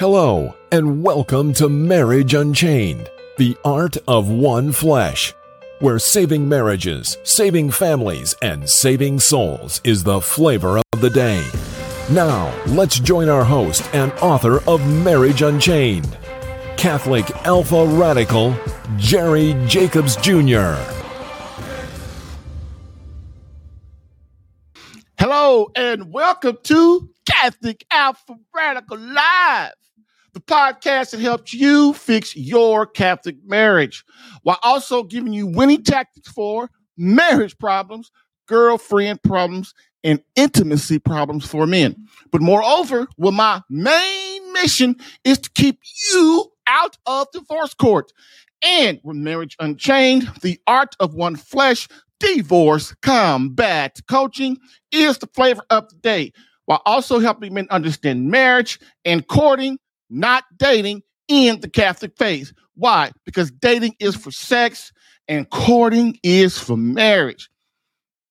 Hello, and welcome to Marriage Unchained, the art of one flesh, where saving marriages, saving families, and saving souls is the flavor of the day. Now, let's join our host and author of Marriage Unchained, Catholic Alpha Radical, Jerry Jacobs Jr. Hello and welcome to Catholic Alpha Radical Live, the podcast that helps you fix your Catholic marriage while also giving you winning tactics for marriage problems, girlfriend problems, and intimacy problems for men. But moreover, well, my main mission is to keep you out of divorce court. And with Marriage Unchained, the art of one flesh, divorce combat coaching is the flavor of the day, while also helping men understand marriage and courting, not dating in the Catholic faith. Why? Because dating is for sex and courting is for marriage.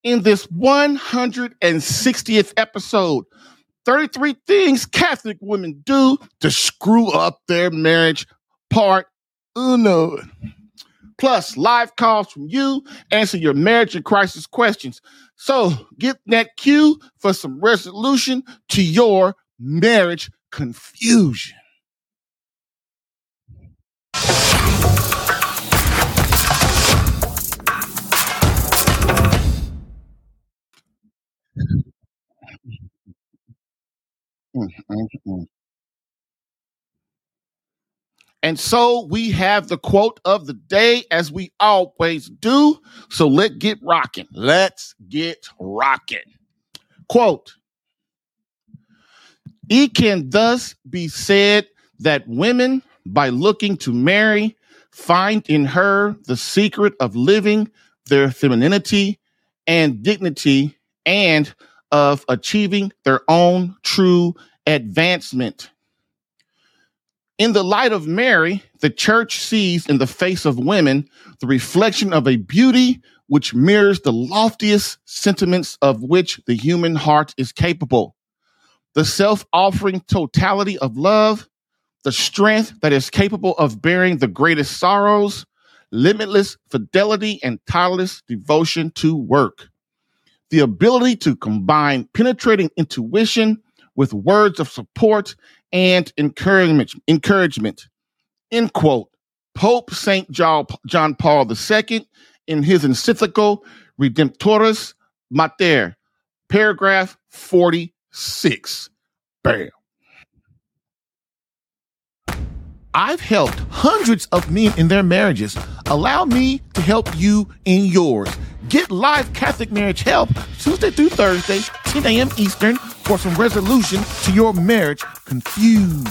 In this 160th episode, 33 things Catholic women do to screw up their marriage, part uno. Plus, live calls from you, answer your marriage and crisis questions. So, get that cue for some resolution to your marriage confusion. Mm, mm, mm. And so we have the quote of the day, as we always do. So let's get rocking. Let's get rocking. Quote It can thus be said that women, by looking to marry, find in her the secret of living their femininity and dignity and of achieving their own true advancement. In the light of Mary, the church sees in the face of women the reflection of a beauty which mirrors the loftiest sentiments of which the human heart is capable. The self offering totality of love, the strength that is capable of bearing the greatest sorrows, limitless fidelity, and tireless devotion to work. The ability to combine penetrating intuition with words of support and encouragement. Encouragement. End quote. Pope St. John, Paul II in his encyclical Redemptoris Mater, paragraph 46. Bam. I've helped hundreds of men in their marriages. Allow me to help you in yours. Get live Catholic marriage help Tuesday through Thursday, 10 a.m. Eastern, for some resolution to your marriage confusion.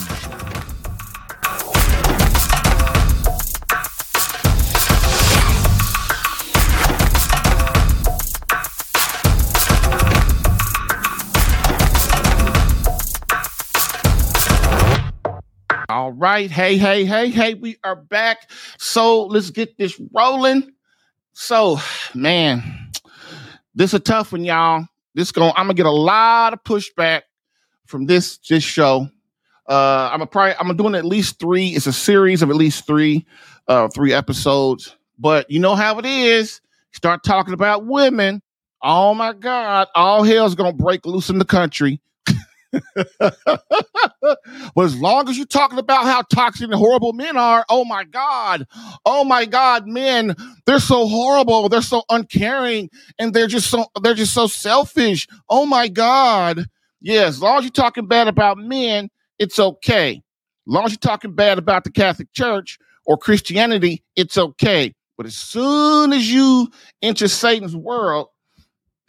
All right. Hey, hey, hey, hey, we are back. So let's get this rolling. So, man, this is a tough one, y'all. This going I'm gonna get a lot of pushback from this this show. Uh I'm a probably I'm doing at least three. It's a series of at least three, uh, three episodes. But you know how it is. Start talking about women. Oh my God, all hell's gonna break loose in the country. but as long as you're talking about how toxic and horrible men are, oh my God, oh my God, men, they're so horrible, they're so uncaring, and they're just so they're just so selfish. Oh my God. Yeah, as long as you're talking bad about men, it's okay. As long as you're talking bad about the Catholic Church or Christianity, it's okay. But as soon as you enter Satan's world,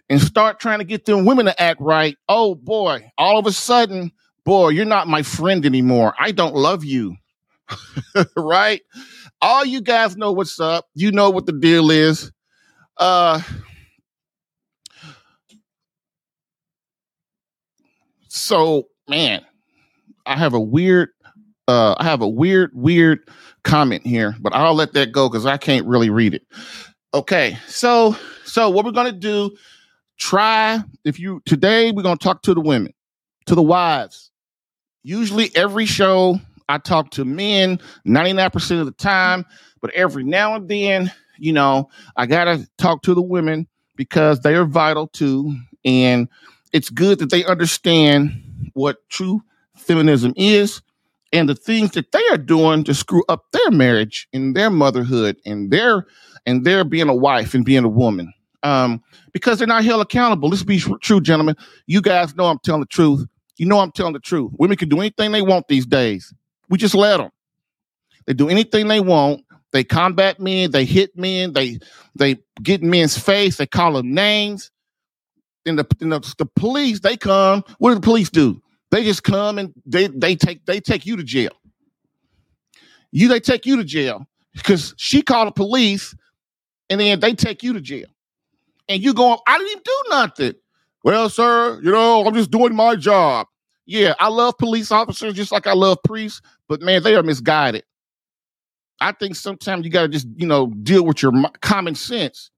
and start trying to get them women to act right, oh boy, all of a sudden, boy, you're not my friend anymore. I don't love you. right? All you guys know what's up. You know what the deal is. Uh so man, I have a weird uh I have a weird, weird comment here, but I'll let that go because I can't really read it. Okay, so so what we're gonna do try if you today we're going to talk to the women to the wives usually every show I talk to men 99% of the time, but every now and then, you know, I got to talk to the women because they are vital too. And it's good that they understand what true feminism is and the things that they are doing to screw up their marriage and their motherhood and their and their being a wife and being a woman um, because they're not held accountable. Let's be true, gentlemen. You guys know I'm telling the truth. You know I'm telling the truth. Women can do anything they want these days. We just let them. They do anything they want. They combat men. They hit men. They they get in men's face. They call them names. And the, and the the police they come. What do the police do? They just come and they they take they take you to jail. You they take you to jail because she called the police, and then they take you to jail. And you going, I didn't even do nothing. Well, sir, you know, I'm just doing my job. Yeah, I love police officers just like I love priests, but man, they are misguided. I think sometimes you got to just, you know, deal with your common sense.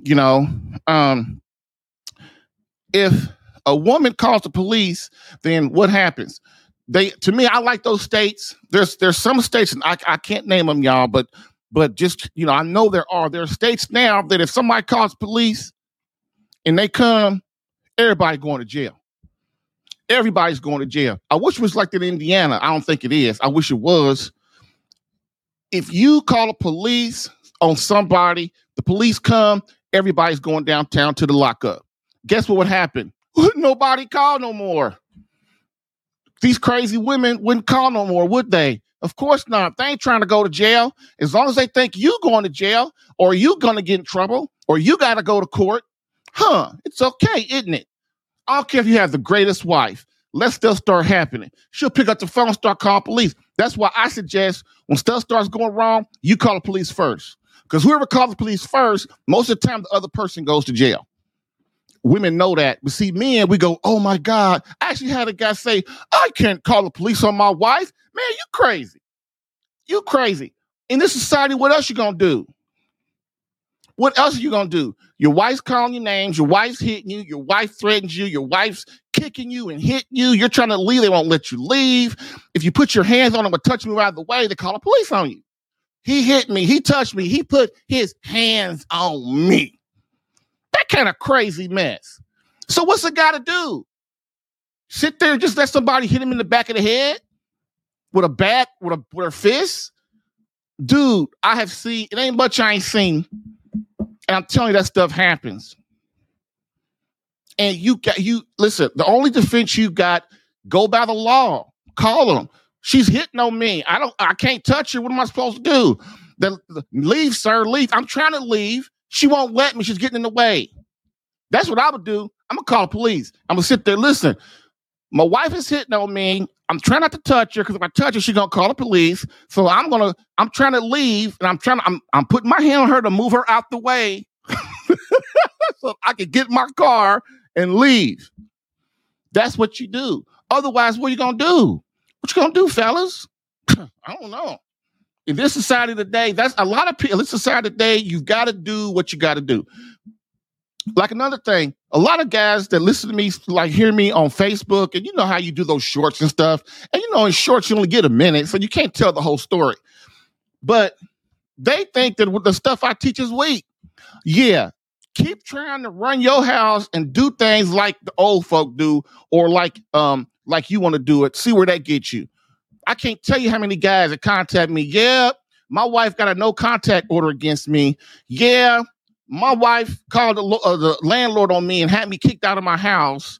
You know, um, if a woman calls the police, then what happens? They to me, I like those states. There's there's some states, and I, I can't name them, y'all, but but just you know, I know there are there are states now that if somebody calls police and they come, everybody going to jail. Everybody's going to jail. I wish it was like that in Indiana. I don't think it is. I wish it was. If you call the police on somebody, the police come, everybody's going downtown to the lockup. Guess what would happen? Nobody call no more. These crazy women wouldn't call no more, would they? Of course not. They ain't trying to go to jail. As long as they think you going to jail or you gonna get in trouble or you gotta go to court, huh? It's okay, isn't it? I don't care if you have the greatest wife. Let stuff start happening. She'll pick up the phone, start calling police. That's why I suggest when stuff starts going wrong, you call the police first. Because whoever calls the police first, most of the time the other person goes to jail. Women know that. But see, men, we go, oh my God. I actually had a guy say, I can't call the police on my wife. Man, you crazy. You crazy. In this society, what else you gonna do? What else are you gonna do? Your wife's calling you names, your wife's hitting you, your wife threatens you, your wife's kicking you and hitting you. You're trying to leave, they won't let you leave. If you put your hands on them or touch me out of the way, they call the police on you. He hit me, he touched me, he put his hands on me. That kind of crazy mess. So what's a guy to do? Sit there and just let somebody hit him in the back of the head with a bat, with a with a fist? Dude, I have seen it ain't much I ain't seen. And I'm telling you that stuff happens. And you got you listen, the only defense you got, go by the law. Call them. She's hitting on me. I don't I can't touch her. What am I supposed to do? The, the, leave, sir, leave. I'm trying to leave. She won't let me. She's getting in the way. That's what I would do. I'm gonna call the police. I'm gonna sit there. Listen, my wife is hitting on me. I'm trying not to touch her because if I touch her, she's gonna call the police. So I'm gonna. I'm trying to leave, and I'm trying. To, I'm. I'm putting my hand on her to move her out the way, so I can get my car and leave. That's what you do. Otherwise, what are you gonna do? What you gonna do, fellas? I don't know in this society today, that's a lot of people. In this society today, you've got to do what you got to do. Like another thing, a lot of guys that listen to me, like hear me on Facebook, and you know how you do those shorts and stuff. And you know, in shorts, you only get a minute, so you can't tell the whole story. But they think that the stuff I teach is weak. Yeah, keep trying to run your house and do things like the old folk do, or like um like you want to do it. See where that gets you. I can't tell you how many guys that contact me. Yeah, my wife got a no contact order against me. Yeah, my wife called the, uh, the landlord on me and had me kicked out of my house.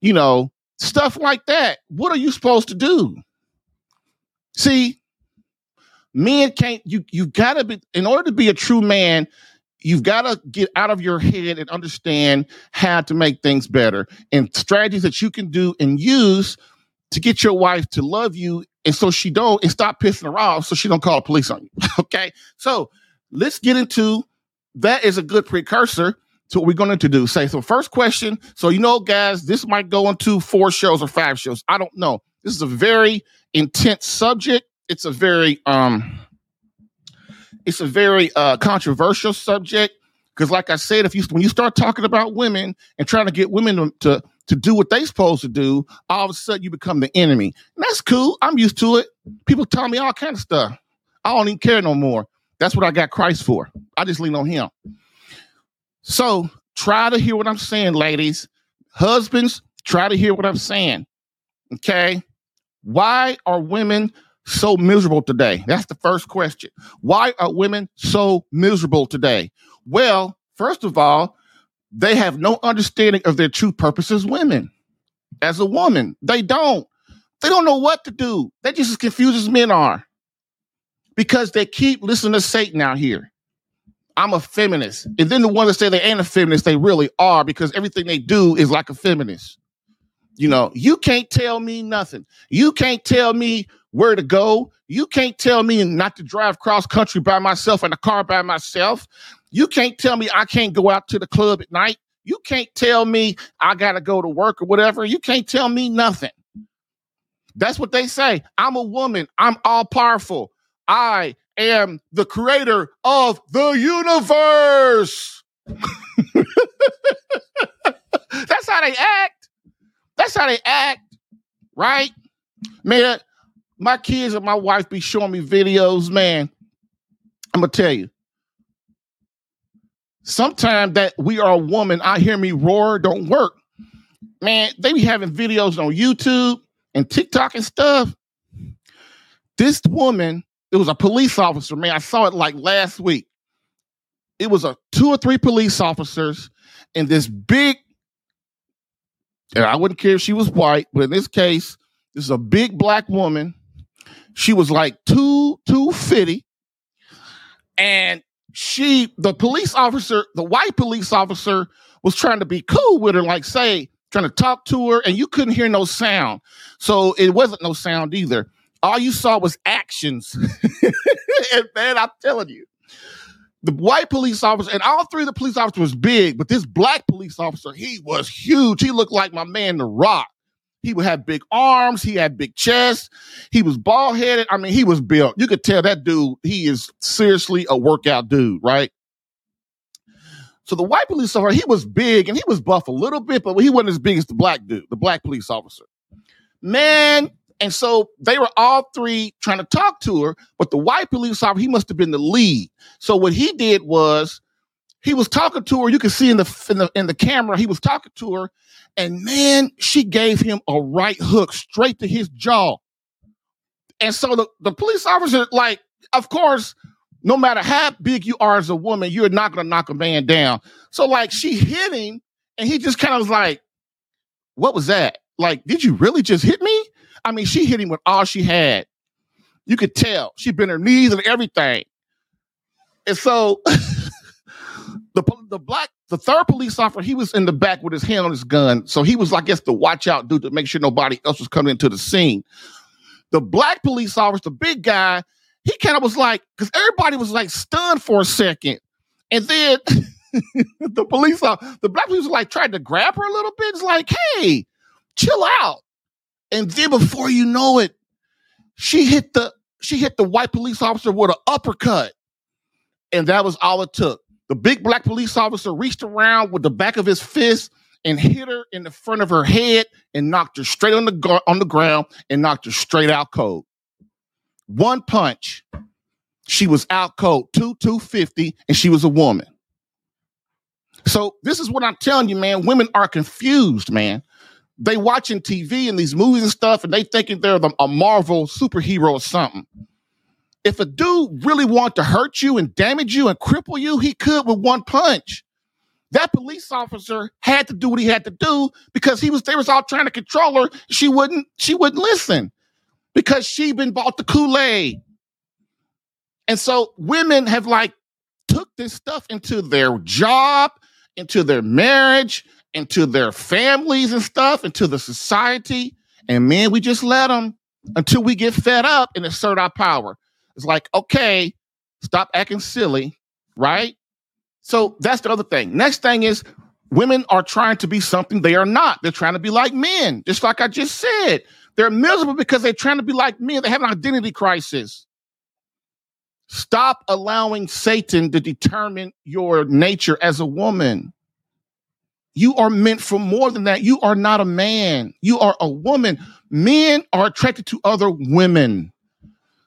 You know, stuff like that. What are you supposed to do? See, men can't. You you gotta be in order to be a true man. You've got to get out of your head and understand how to make things better and strategies that you can do and use to get your wife to love you and so she don't and stop pissing her off so she don't call the police on you. okay. So let's get into that is a good precursor to what we're going to do. Say so first question. So you know, guys, this might go into four shows or five shows. I don't know. This is a very intense subject. It's a very um it's a very uh controversial subject because like I said, if you when you start talking about women and trying to get women to, to to do what they're supposed to do, all of a sudden you become the enemy. And that's cool. I'm used to it. People tell me all kind of stuff. I don't even care no more. That's what I got Christ for. I just lean on him. So try to hear what I'm saying, ladies. Husbands, try to hear what I'm saying. Okay. Why are women so miserable today? That's the first question. Why are women so miserable today? Well, first of all, they have no understanding of their true purpose as women. As a woman, they don't. They don't know what to do. They're just as confused as men are because they keep listening to Satan out here. I'm a feminist. And then the ones that say they ain't a feminist, they really are because everything they do is like a feminist. You know, you can't tell me nothing. You can't tell me where to go. You can't tell me not to drive cross country by myself in a car by myself. You can't tell me I can't go out to the club at night. You can't tell me I got to go to work or whatever. You can't tell me nothing. That's what they say. I'm a woman. I'm all powerful. I am the creator of the universe. That's how they act. That's how they act, right? Man, my kids and my wife be showing me videos, man. I'm gonna tell you. Sometimes that we are a woman, I hear me roar, don't work. Man, they be having videos on YouTube and TikTok and stuff. This woman it was a police officer, man. I saw it like last week. It was a two or three police officers and this big, and I wouldn't care if she was white, but in this case, this is a big black woman. She was like two, two fifty. And she, the police officer, the white police officer, was trying to be cool with her, like say, trying to talk to her, and you couldn't hear no sound. So it wasn't no sound either. All you saw was actions. and man, I'm telling you, the white police officer and all three of the police officers was big, but this black police officer, he was huge. He looked like my man, The Rock. He would have big arms. He had big chest. He was bald headed. I mean, he was built. You could tell that dude, he is seriously a workout dude, right? So the white police officer, he was big and he was buff a little bit, but he wasn't as big as the black dude, the black police officer. Man, and so they were all three trying to talk to her, but the white police officer, he must have been the lead. So what he did was he was talking to her. You can see in the in the in the camera, he was talking to her, and man, she gave him a right hook straight to his jaw. And so the, the police officer, like, of course, no matter how big you are as a woman, you're not gonna knock a man down. So like she hit him, and he just kind of was like, What was that? Like, did you really just hit me? I mean, she hit him with all she had. You could tell she bent her knees and everything. And so the the black the third police officer he was in the back with his hand on his gun, so he was I guess the watch out dude to make sure nobody else was coming into the scene. The black police officer, the big guy, he kind of was like because everybody was like stunned for a second, and then the police officer, the black police was like tried to grab her a little bit. It's like, hey, chill out. And then before you know it, she hit the she hit the white police officer with an uppercut. And that was all it took. The big black police officer reached around with the back of his fist and hit her in the front of her head and knocked her straight on the on the ground and knocked her straight out cold. One punch, she was out cold, two 250, and she was a woman. So this is what I'm telling you, man. Women are confused, man they watching TV and these movies and stuff, and they thinking they're the, a Marvel superhero or something. If a dude really want to hurt you and damage you and cripple you, he could with one punch. That police officer had to do what he had to do because he was they was all trying to control her. She wouldn't she wouldn't listen because she been bought the Kool-Aid. And so women have like took this stuff into their job, into their marriage, into their families and stuff, into the society. And man, we just let them until we get fed up and assert our power. It's like, okay, stop acting silly, right? So that's the other thing. Next thing is women are trying to be something they are not. They're trying to be like men, just like I just said. They're miserable because they're trying to be like men. They have an identity crisis. Stop allowing Satan to determine your nature as a woman. You are meant for more than that. You are not a man. You are a woman. Men are attracted to other women.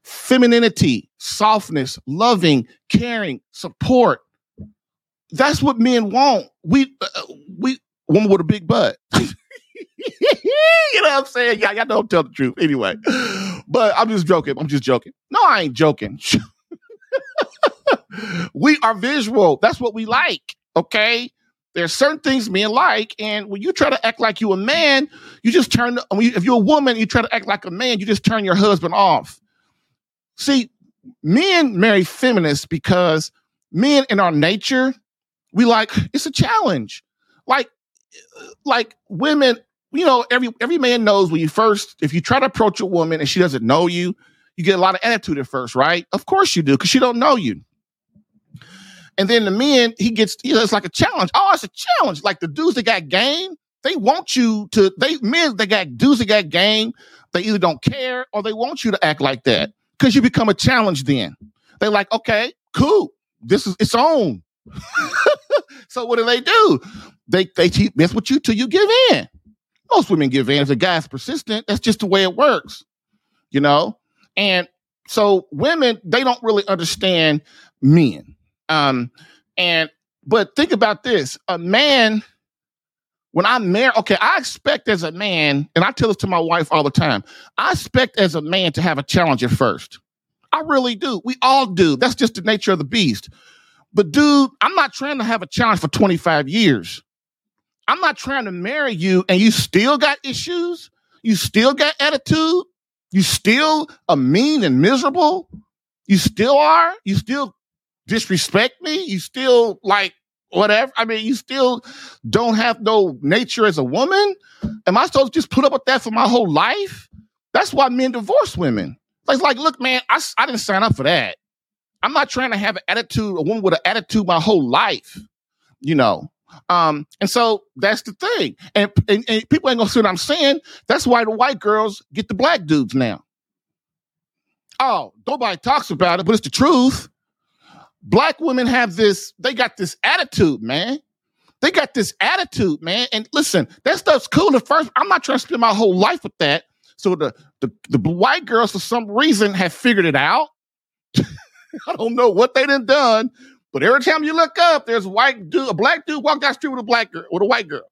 Femininity, softness, loving, caring, support. That's what men want. We, uh, we, woman with a big butt. you know what I'm saying? Yeah, y'all don't tell the truth anyway. But I'm just joking. I'm just joking. No, I ain't joking. we are visual. That's what we like. Okay. There's certain things men like, and when you try to act like you a man, you just turn. If you're a woman, you try to act like a man, you just turn your husband off. See, men marry feminists because men in our nature, we like it's a challenge. Like, like women, you know, every every man knows when you first, if you try to approach a woman and she doesn't know you, you get a lot of attitude at first, right? Of course you do, because she don't know you. And then the men, he gets, you know, it's like a challenge. Oh, it's a challenge. Like the dudes that got game, they want you to, they men that got dudes that got game, they either don't care or they want you to act like that because you become a challenge then. They're like, okay, cool. This is its own. so what do they do? They they keep mess with you till you give in. Most women give in. If the guy's persistent, that's just the way it works. You know? And so women, they don't really understand men. Um, and but think about this: a man, when I marry, okay, I expect as a man, and I tell this to my wife all the time. I expect as a man to have a challenge at first. I really do. We all do. That's just the nature of the beast. But dude, I'm not trying to have a challenge for 25 years. I'm not trying to marry you and you still got issues. You still got attitude. You still are mean and miserable. You still are. You still disrespect me. You still like whatever. I mean, you still don't have no nature as a woman. Am I supposed to just put up with that for my whole life? That's why men divorce women. Like, like, look, man, I, I didn't sign up for that. I'm not trying to have an attitude, a woman with an attitude my whole life, you know. Um, and so that's the thing. And, and, and people ain't gonna see what I'm saying. That's why the white girls get the black dudes now. Oh, nobody talks about it, but it's the truth black women have this, they got this attitude, man. They got this attitude, man. And listen, that stuff's cool at first. I'm not trying to spend my whole life with that. So the the, the white girls, for some reason, have figured it out. I don't know what they done done, but every time you look up, there's white dude, a black dude walk down the street with a black girl, with a white girl.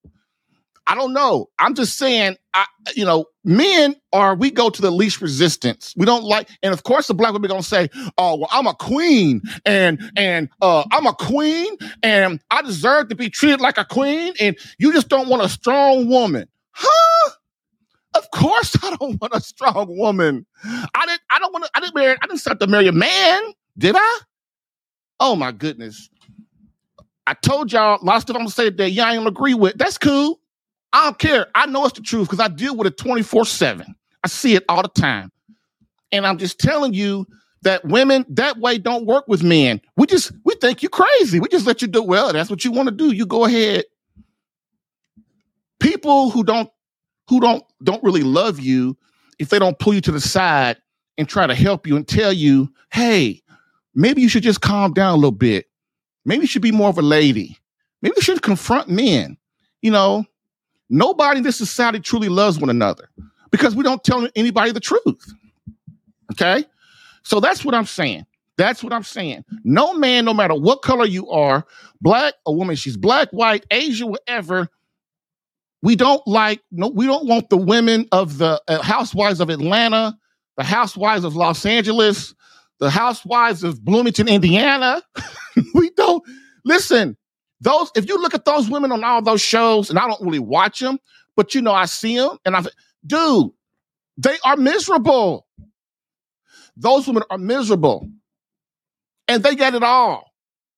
I don't know. I'm just saying, I, you know, men are, we go to the least resistance. We don't like, and of course the black women gonna say, oh, well, I'm a queen and, and, uh, I'm a queen and I deserve to be treated like a queen. And you just don't want a strong woman. Huh? Of course I don't want a strong woman. I didn't, I don't want to, I didn't marry, I didn't start to marry a man. Did I? Oh my goodness. I told y'all a lot of stuff I'm gonna say today. Y'all ain't agree with. That's cool. I don't care. I know it's the truth because I deal with it 24 7. I see it all the time. And I'm just telling you that women that way don't work with men. We just we think you're crazy. We just let you do well. That's what you want to do. You go ahead. People who don't who don't don't really love you, if they don't pull you to the side and try to help you and tell you, hey, maybe you should just calm down a little bit. Maybe you should be more of a lady. Maybe you should confront men. You know, Nobody in this society truly loves one another because we don't tell anybody the truth. Okay. So that's what I'm saying. That's what I'm saying. No man, no matter what color you are, black, a woman, she's black, white, Asian, whatever. We don't like, no, we don't want the women of the uh, housewives of Atlanta, the housewives of Los Angeles, the housewives of Bloomington, Indiana. we don't listen. Those, if you look at those women on all those shows, and I don't really watch them, but you know, I see them and I, dude, they are miserable. Those women are miserable, and they get it all,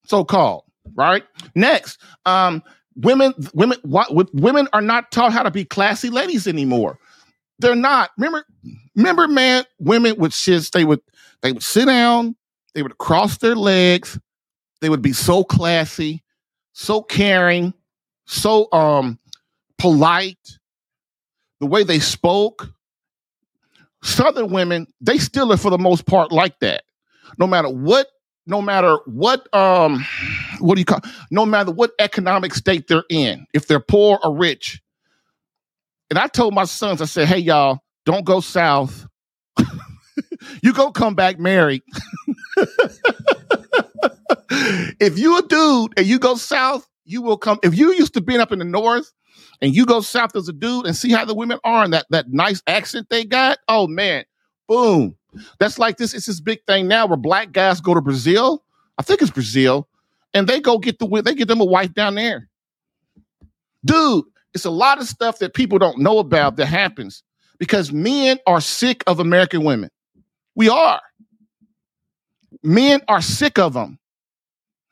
so called. Right next, um, women, women, what, women are not taught how to be classy ladies anymore. They're not. Remember, remember, man, women would just they would they would sit down, they would cross their legs, they would be so classy, so caring, so um polite, the way they spoke. Southern women, they still are for the most part like that. No matter what no matter what um what do you call no matter what economic state they're in, if they're poor or rich. And I told my sons, I said, hey y'all, don't go south. you go come back married. if you a dude and you go south, you will come. If you used to being up in the north and you go south as a dude and see how the women are and that that nice accent they got, oh man, boom. That's like this. It's this big thing now where black guys go to Brazil. I think it's Brazil, and they go get the they get them a wife down there. Dude, it's a lot of stuff that people don't know about that happens because men are sick of American women. We are. Men are sick of them.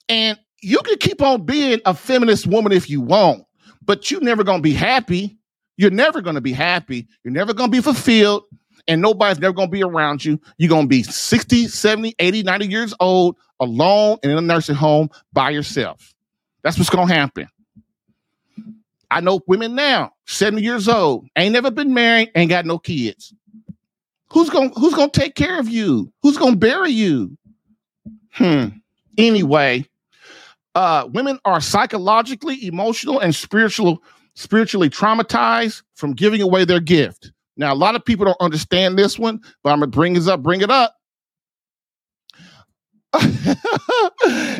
And you can keep on being a feminist woman if you want, but you're never going to be happy. You're never going to be happy. You're never going to be fulfilled and nobody's never going to be around you. You're going to be 60, 70, 80, 90 years old, alone and in a nursing home by yourself. That's what's going to happen. I know women now, 70 years old, ain't never been married, ain't got no kids. Who's going to who's going to take care of you? Who's going to bury you? Hmm. Anyway, uh women are psychologically, emotional and spiritual spiritually traumatized from giving away their gift. Now, a lot of people don't understand this one, but I'm gonna bring this up, bring it up.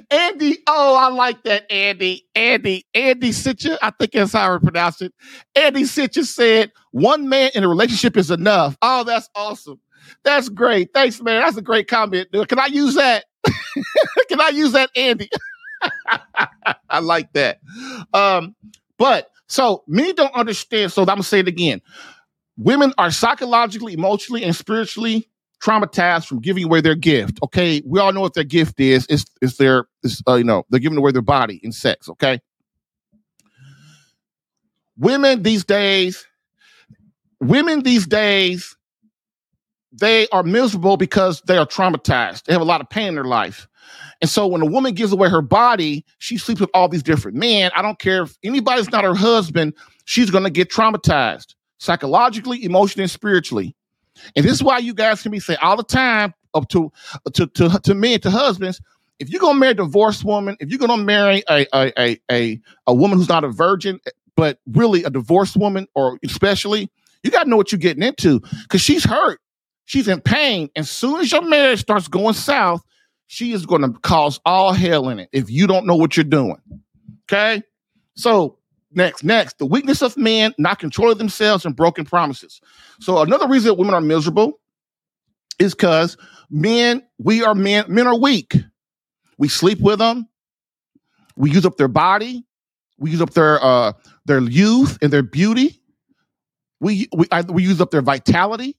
Andy, oh, I like that, Andy. Andy, Andy Sitcher, I think that's how I pronounce it. Andy Sitcher said, one man in a relationship is enough. Oh, that's awesome. That's great. Thanks, man. That's a great comment. Can I use that? Can I use that, Andy? I like that. Um, but so many don't understand. So I'm gonna say it again women are psychologically, emotionally, and spiritually traumatized from giving away their gift. Okay, we all know what their gift is. It's it's their it's, uh, you know they're giving away their body in sex. Okay, women these days, women these days, they are miserable because they are traumatized. They have a lot of pain in their life. And so when a woman gives away her body, she sleeps with all these different men. I don't care if anybody's not her husband, she's going to get traumatized psychologically, emotionally, and spiritually. And this is why you guys can be say all the time up to uh, to to, to men, to husbands, if you're gonna marry a divorced woman, if you're gonna marry a a a a, a woman who's not a virgin, eh, but really a divorced woman, or especially, you gotta know what you're getting into because she's hurt, she's in pain, and soon as your marriage starts going south, she is gonna cause all hell in it if you don't know what you're doing. Okay, so Next, next, the weakness of men not controlling themselves and broken promises. So another reason that women are miserable is because men, we are men, men are weak. We sleep with them. We use up their body. We use up their uh their youth and their beauty. We we I, we use up their vitality.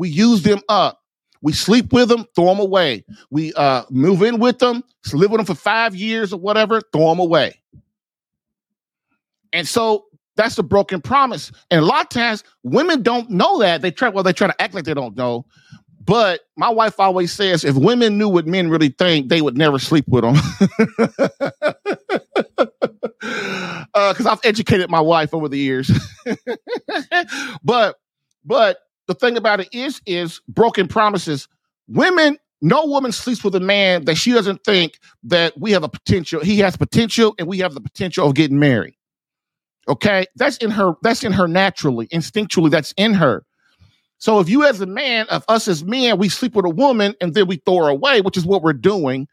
We use them up. We sleep with them, throw them away. We uh move in with them, live with them for five years or whatever, throw them away. And so that's a broken promise. And a lot of times women don't know that. They try, well, they try to act like they don't know. But my wife always says if women knew what men really think, they would never sleep with them. Because uh, I've educated my wife over the years. but but the thing about it is is broken promises. Women, no woman sleeps with a man that she doesn't think that we have a potential. He has potential, and we have the potential of getting married. Okay, that's in her. That's in her naturally, instinctually. That's in her. So if you, as a man, of us as men, we sleep with a woman and then we throw her away, which is what we're doing.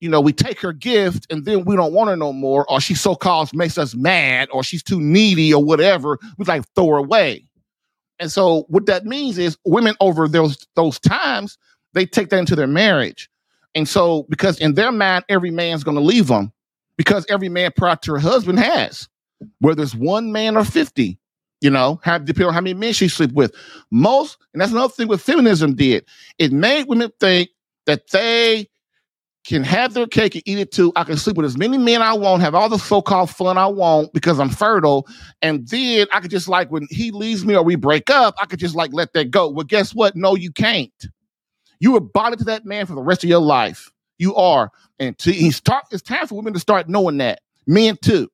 You know, we take her gift and then we don't want her no more, or she so called makes us mad, or she's too needy, or whatever. We like throw her away. And so what that means is women over those those times they take that into their marriage. And so because in their mind every man's going to leave them because every man prior to her husband has whether it's one man or 50, you know, have depending on how many men she sleep with. Most, and that's another thing what feminism did. It made women think that they can have their cake and eat it too. I can sleep with as many men I want, have all the so-called fun I want because I'm fertile. And then I could just like when he leaves me or we break up, I could just like let that go. Well, guess what? No, you can't. You are bonded to that man for the rest of your life. You are. And to, start, it's time for women to start knowing that. Men too.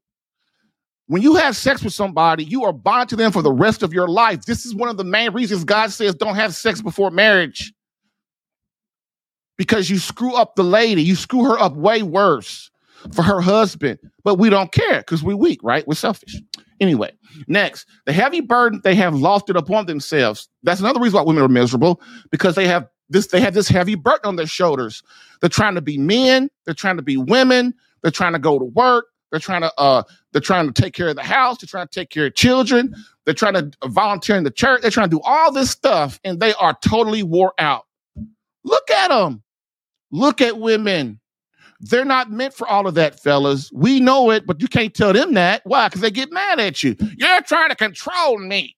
When you have sex with somebody, you are bonded to them for the rest of your life. This is one of the main reasons God says don't have sex before marriage. Because you screw up the lady. You screw her up way worse for her husband, but we don't care because we're weak, right? We're selfish. Anyway, next, the heavy burden they have lofted upon themselves. That's another reason why women are miserable because they have this, they have this heavy burden on their shoulders. They're trying to be men, they're trying to be women, they're trying to go to work, they're trying to uh they're trying to take care of the house, they're trying to take care of children, they're trying to volunteer in the church, they're trying to do all this stuff, and they are totally wore out. Look at them. Look at women. They're not meant for all of that, fellas. We know it, but you can't tell them that. Why? Because they get mad at you. You're trying to control me.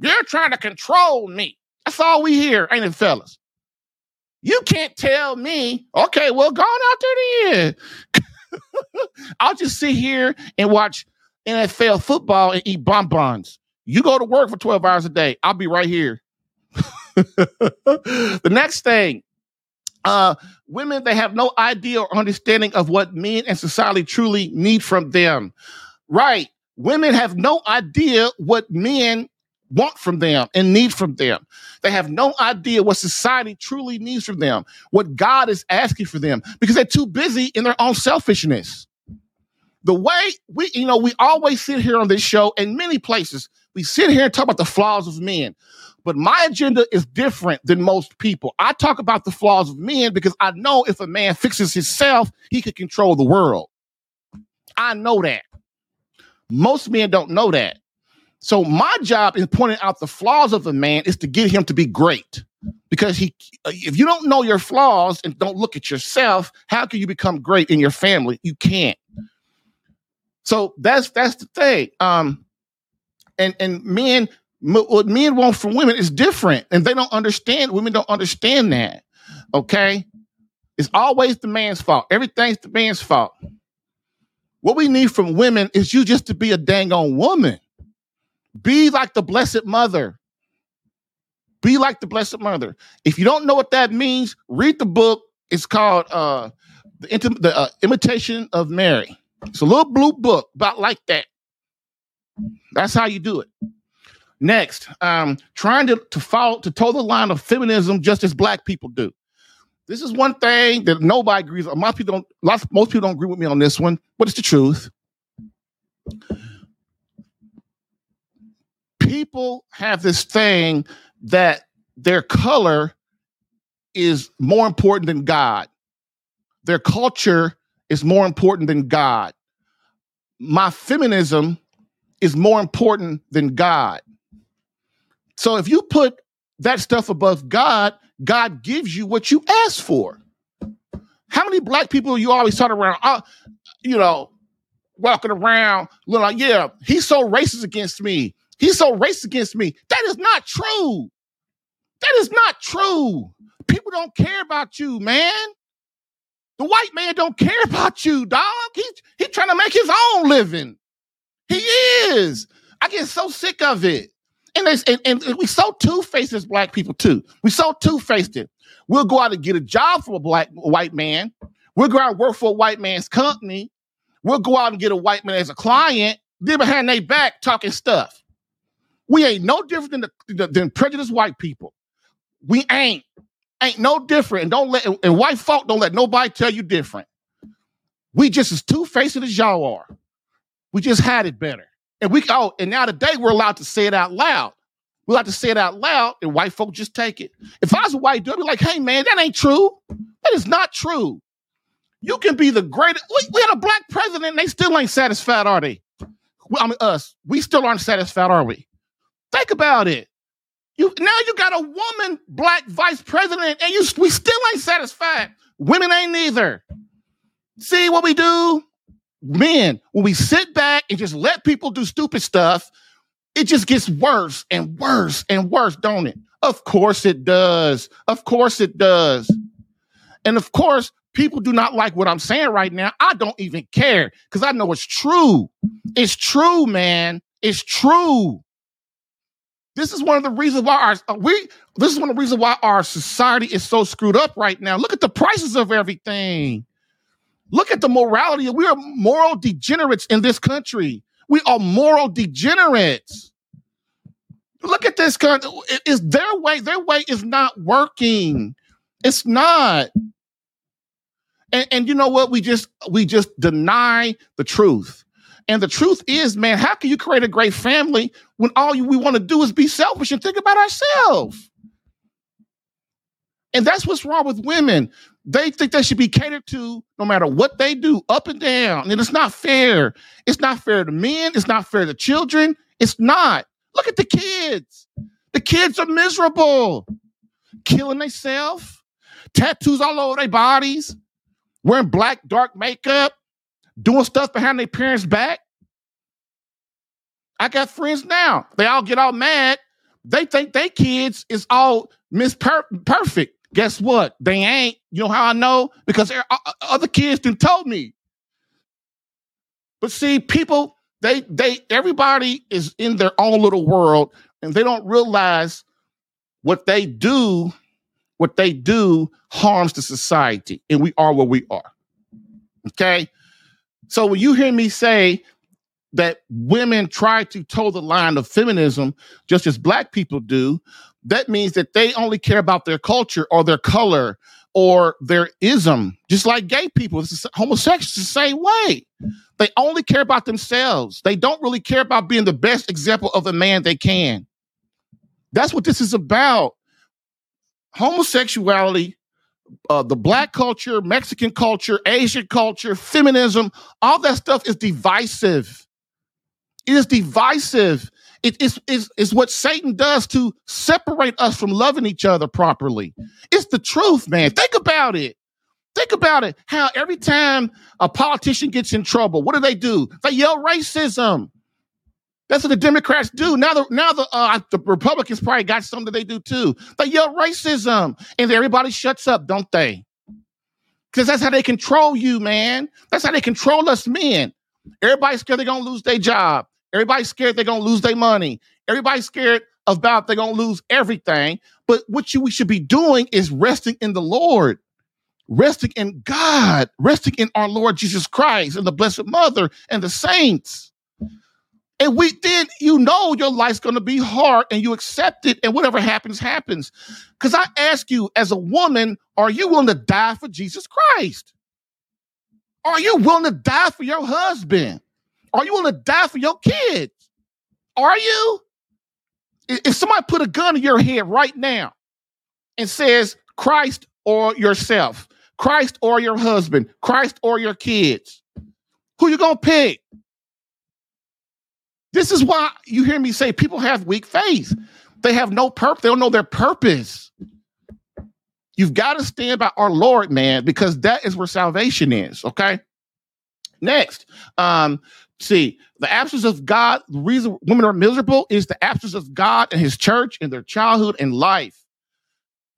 You're trying to control me. That's all we hear, ain't it, fellas? You can't tell me, okay, well, go on out there then. I'll just sit here and watch NFL football and eat bonbons. You go to work for 12 hours a day. I'll be right here. the next thing, uh, women, they have no idea or understanding of what men and society truly need from them. Right. Women have no idea what men want from them and need from them. They have no idea what society truly needs from them, what God is asking for them, because they're too busy in their own selfishness. The way we, you know, we always sit here on this show and many places, we sit here and talk about the flaws of men. But my agenda is different than most people. I talk about the flaws of men because I know if a man fixes himself, he can control the world. I know that. Most men don't know that. So my job in pointing out the flaws of a man is to get him to be great. Because he if you don't know your flaws and don't look at yourself, how can you become great in your family? You can't. So that's that's the thing. Um and and men what men want from women is different, and they don't understand. Women don't understand that. Okay, it's always the man's fault. Everything's the man's fault. What we need from women is you just to be a dang on woman. Be like the Blessed Mother. Be like the Blessed Mother. If you don't know what that means, read the book. It's called uh, the, Intim- the uh, Imitation of Mary. It's a little blue book about like that. That's how you do it. Next, um, trying to, to follow to toe the line of feminism just as black people do. This is one thing that nobody agrees on. Most people don't lots, most people don't agree with me on this one, but it's the truth. People have this thing that their color is more important than God. Their culture is more important than God. My feminism is more important than God. So if you put that stuff above God, God gives you what you ask for. How many black people you always talk around, uh, you know, walking around, looking like, yeah, he's so racist against me. He's so racist against me. That is not true. That is not true. People don't care about you, man. The white man don't care about you, dog. He's he trying to make his own living. He is. I get so sick of it. And, and, and we so two-faced as black people too. We so two-faced it. We'll go out and get a job from a black white man. We'll go out and work for a white man's company. We'll go out and get a white man as a client. Then behind their back talking stuff. We ain't no different than the, than prejudiced white people. We ain't ain't no different. And don't let and white folk don't let nobody tell you different. We just as two-faced as y'all are. We just had it better. And we oh, and now today we're allowed to say it out loud. We're allowed to say it out loud, and white folk just take it. If I was a white dude, I'd be like, hey man, that ain't true. That is not true. You can be the greatest. We, we had a black president, and they still ain't satisfied, are they? I mean, us. We still aren't satisfied, are we? Think about it. You now you got a woman black vice president, and you we still ain't satisfied. Women ain't neither. See what we do? Men, when we sit back and just let people do stupid stuff, it just gets worse and worse and worse, don't it? Of course it does. Of course it does. And of course, people do not like what I'm saying right now. I don't even care because I know it's true. It's true, man. It's true. This is one of the reasons why our uh, we this is one of the reasons why our society is so screwed up right now. Look at the prices of everything. Look at the morality. We are moral degenerates in this country. We are moral degenerates. Look at this country. Is their way, their way is not working. It's not. And, and you know what? We just we just deny the truth. And the truth is, man, how can you create a great family when all you, we want to do is be selfish and think about ourselves? And that's what's wrong with women. They think they should be catered to no matter what they do, up and down. And it's not fair. It's not fair to men. It's not fair to children. It's not. Look at the kids. The kids are miserable, killing themselves, tattoos all over their bodies, wearing black, dark makeup, doing stuff behind their parents' back. I got friends now. They all get all mad. They think they kids is all miss perfect. Guess what? They ain't. You know how I know? Because uh, uh, other kids told me. But see, people, they they everybody is in their own little world, and they don't realize what they do, what they do harms the society, and we are where we are. Okay. So when you hear me say that women try to toe the line of feminism just as black people do, that means that they only care about their culture or their color or their ism, just like gay people. Homosexuals the same way. They only care about themselves. They don't really care about being the best example of a man they can. That's what this is about. Homosexuality uh, the black culture, Mexican culture, Asian culture, feminism, all that stuff is divisive. It is divisive. It is, is, is what Satan does to separate us from loving each other properly. It's the truth, man. Think about it. Think about it. How every time a politician gets in trouble, what do they do? They yell racism. That's what the Democrats do. Now the now the uh, the Republicans probably got something they do too. They yell racism, and everybody shuts up, don't they? Because that's how they control you, man. That's how they control us men. Everybody's scared they're gonna lose their job. Everybody's scared they're gonna lose their money. Everybody's scared about they're gonna lose everything. But what you we should be doing is resting in the Lord, resting in God, resting in our Lord Jesus Christ and the Blessed Mother and the saints. And we then you know your life's gonna be hard and you accept it, and whatever happens, happens. Because I ask you, as a woman, are you willing to die for Jesus Christ? Are you willing to die for your husband? Are you willing to die for your kids? Are you? If somebody put a gun in your head right now and says Christ or yourself, Christ or your husband, Christ or your kids, who you gonna pick? This is why you hear me say people have weak faith. They have no purpose. They don't know their purpose. You've got to stand by our Lord, man, because that is where salvation is. Okay. Next, um, see the absence of God. The reason women are miserable is the absence of God and His church in their childhood and life.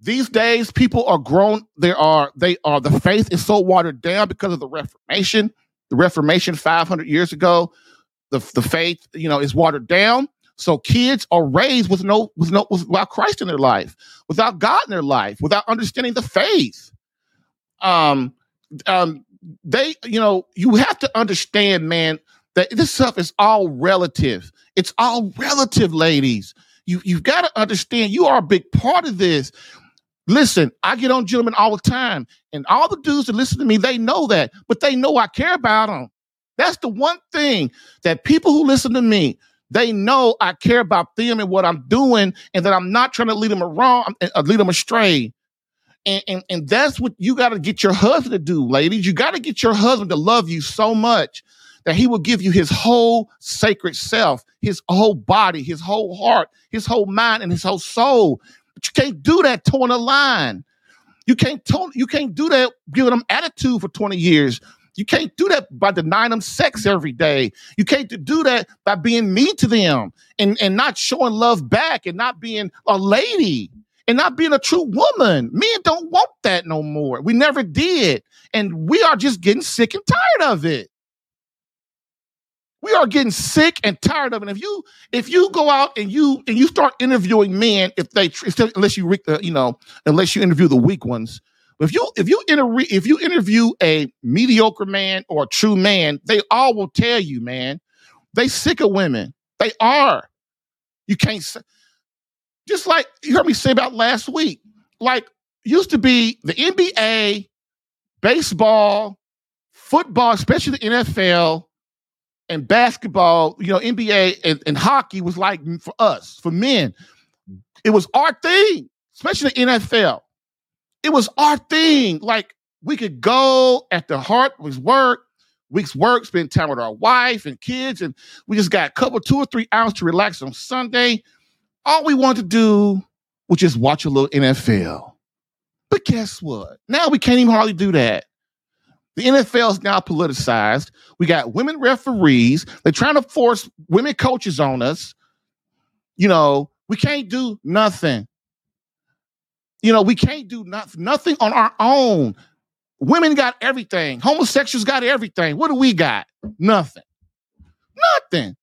These days, people are grown. They are. They are. The faith is so watered down because of the Reformation. The Reformation 500 years ago the, the faith, you know, is watered down. So kids are raised with no, with no, without Christ in their life, without God in their life, without understanding the faith. Um, um, they, you know, you have to understand, man, that this stuff is all relative. It's all relative, ladies. You, you've got to understand you are a big part of this. Listen, I get on gentlemen all the time, and all the dudes that listen to me, they know that, but they know I care about them. That's the one thing that people who listen to me, they know I care about them and what I'm doing, and that I'm not trying to lead them wrong, uh, lead them astray. And, and, and that's what you got to get your husband to do, ladies. You got to get your husband to love you so much that he will give you his whole sacred self, his whole body, his whole heart, his whole mind, and his whole soul. But you can't do that towing a line. You can't tone, you can't do that giving them attitude for 20 years. You can't do that by denying them sex every day. You can't do that by being mean to them and, and not showing love back and not being a lady and not being a true woman. Men don't want that no more. We never did. And we are just getting sick and tired of it. We are getting sick and tired of it. If you if you go out and you and you start interviewing men, if they unless you uh, you know unless you interview the weak ones, if you if you inter- if you interview a mediocre man or a true man, they all will tell you, man, they sick of women. They are. You can't say. just like you heard me say about last week. Like used to be the NBA, baseball, football, especially the NFL, and basketball, you know, NBA and, and hockey was like for us, for men, it was our thing, especially the NFL. It was our thing. Like we could go at the heart was work, week's work, spend time with our wife and kids, and we just got a couple, two or three hours to relax on Sunday. All we want to do was just watch a little NFL. But guess what? Now we can't even hardly do that. The NFL is now politicized. We got women referees. They're trying to force women coaches on us. You know, we can't do nothing. You know, we can't do not, nothing on our own. Women got everything. Homosexuals got everything. What do we got? Nothing. Nothing.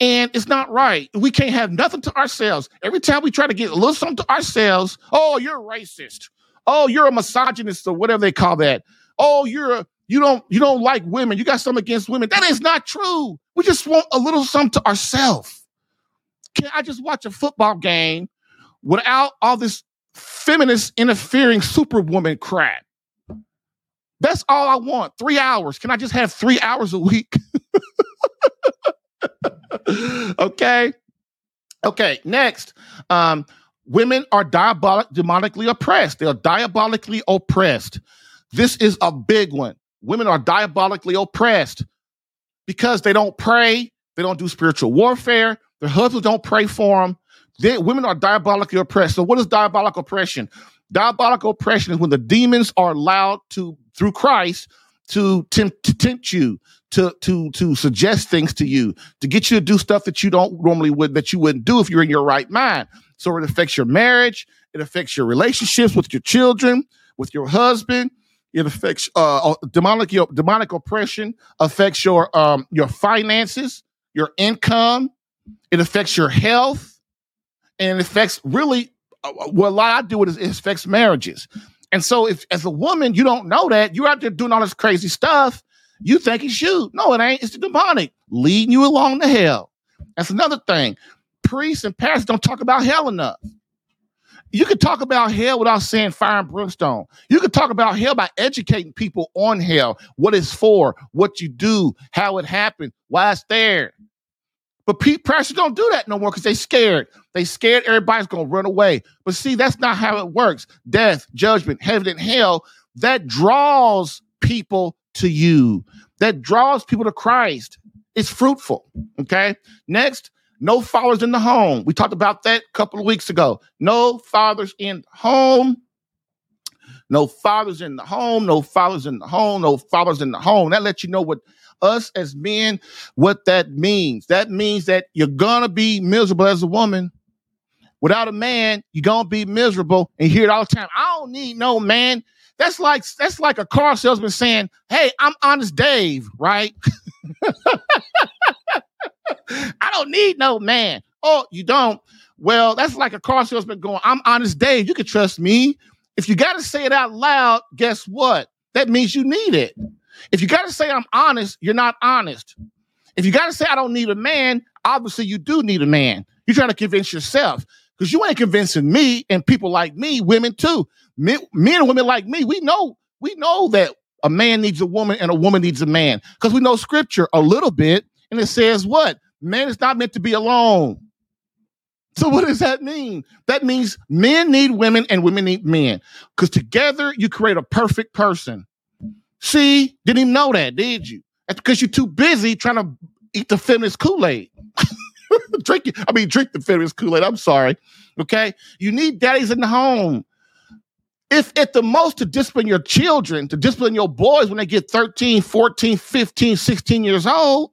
And it's not right. We can't have nothing to ourselves. Every time we try to get a little something to ourselves, oh, you're racist. Oh, you're a misogynist or whatever they call that oh, you're a, you don't you don't like women. You got something against women. That is not true. We just want a little something to ourselves. Can I just watch a football game without all this feminist interfering superwoman crap? That's all I want. Three hours. Can I just have three hours a week? okay. Okay. Next, um, women are diabolic, demonically oppressed. They are diabolically oppressed. This is a big one. Women are diabolically oppressed because they don't pray, they don't do spiritual warfare, their husbands don't pray for them. They, women are diabolically oppressed. So, what is diabolical oppression? Diabolical oppression is when the demons are allowed to, through Christ, to tempt, to tempt you, to to to suggest things to you, to get you to do stuff that you don't normally would that you wouldn't do if you're in your right mind. So it affects your marriage, it affects your relationships with your children, with your husband, it affects uh, demonic your demonic oppression affects your um your finances, your income. It affects your health, and it affects really uh, uh what a lot I do is it affects marriages. And so, if as a woman you don't know that you're out there doing all this crazy stuff, you think it's you. No, it ain't. It's the demonic leading you along to hell. That's another thing. Priests and pastors don't talk about hell enough. You could talk about hell without saying fire and brimstone. You could talk about hell by educating people on hell, what it's for, what you do, how it happened, why it's there. But Pete pastors don't do that no more because they scared. They scared everybody's gonna run away. But see, that's not how it works. Death, judgment, heaven, and hell, that draws people to you. That draws people to Christ. It's fruitful. Okay. Next, no fathers in the home. We talked about that a couple of weeks ago. No fathers in the home. No fathers in the home. No fathers in the home. No fathers in the home. That lets you know what us as men, what that means. That means that you're gonna be miserable as a woman. Without a man, you're gonna be miserable and hear it all the time. I don't need no man. That's like that's like a car salesman saying, Hey, I'm honest Dave, right? I don't need no man. Oh, you don't? Well, that's like a car salesman going, I'm honest Dave. You can trust me. If you got to say it out loud, guess what? That means you need it. If you got to say I'm honest, you're not honest. If you got to say I don't need a man, obviously you do need a man. You're trying to convince yourself because you ain't convincing me and people like me, women too. Men, men and women like me, we know we know that a man needs a woman and a woman needs a man because we know scripture a little bit and it says what Man is not meant to be alone. So what does that mean? That means men need women and women need men. Because together you create a perfect person. See, didn't even know that, did you? That's because you're too busy trying to eat the feminist Kool-Aid. drink it. I mean, drink the feminist Kool-Aid. I'm sorry. Okay. You need daddies in the home. If at the most to discipline your children, to discipline your boys when they get 13, 14, 15, 16 years old,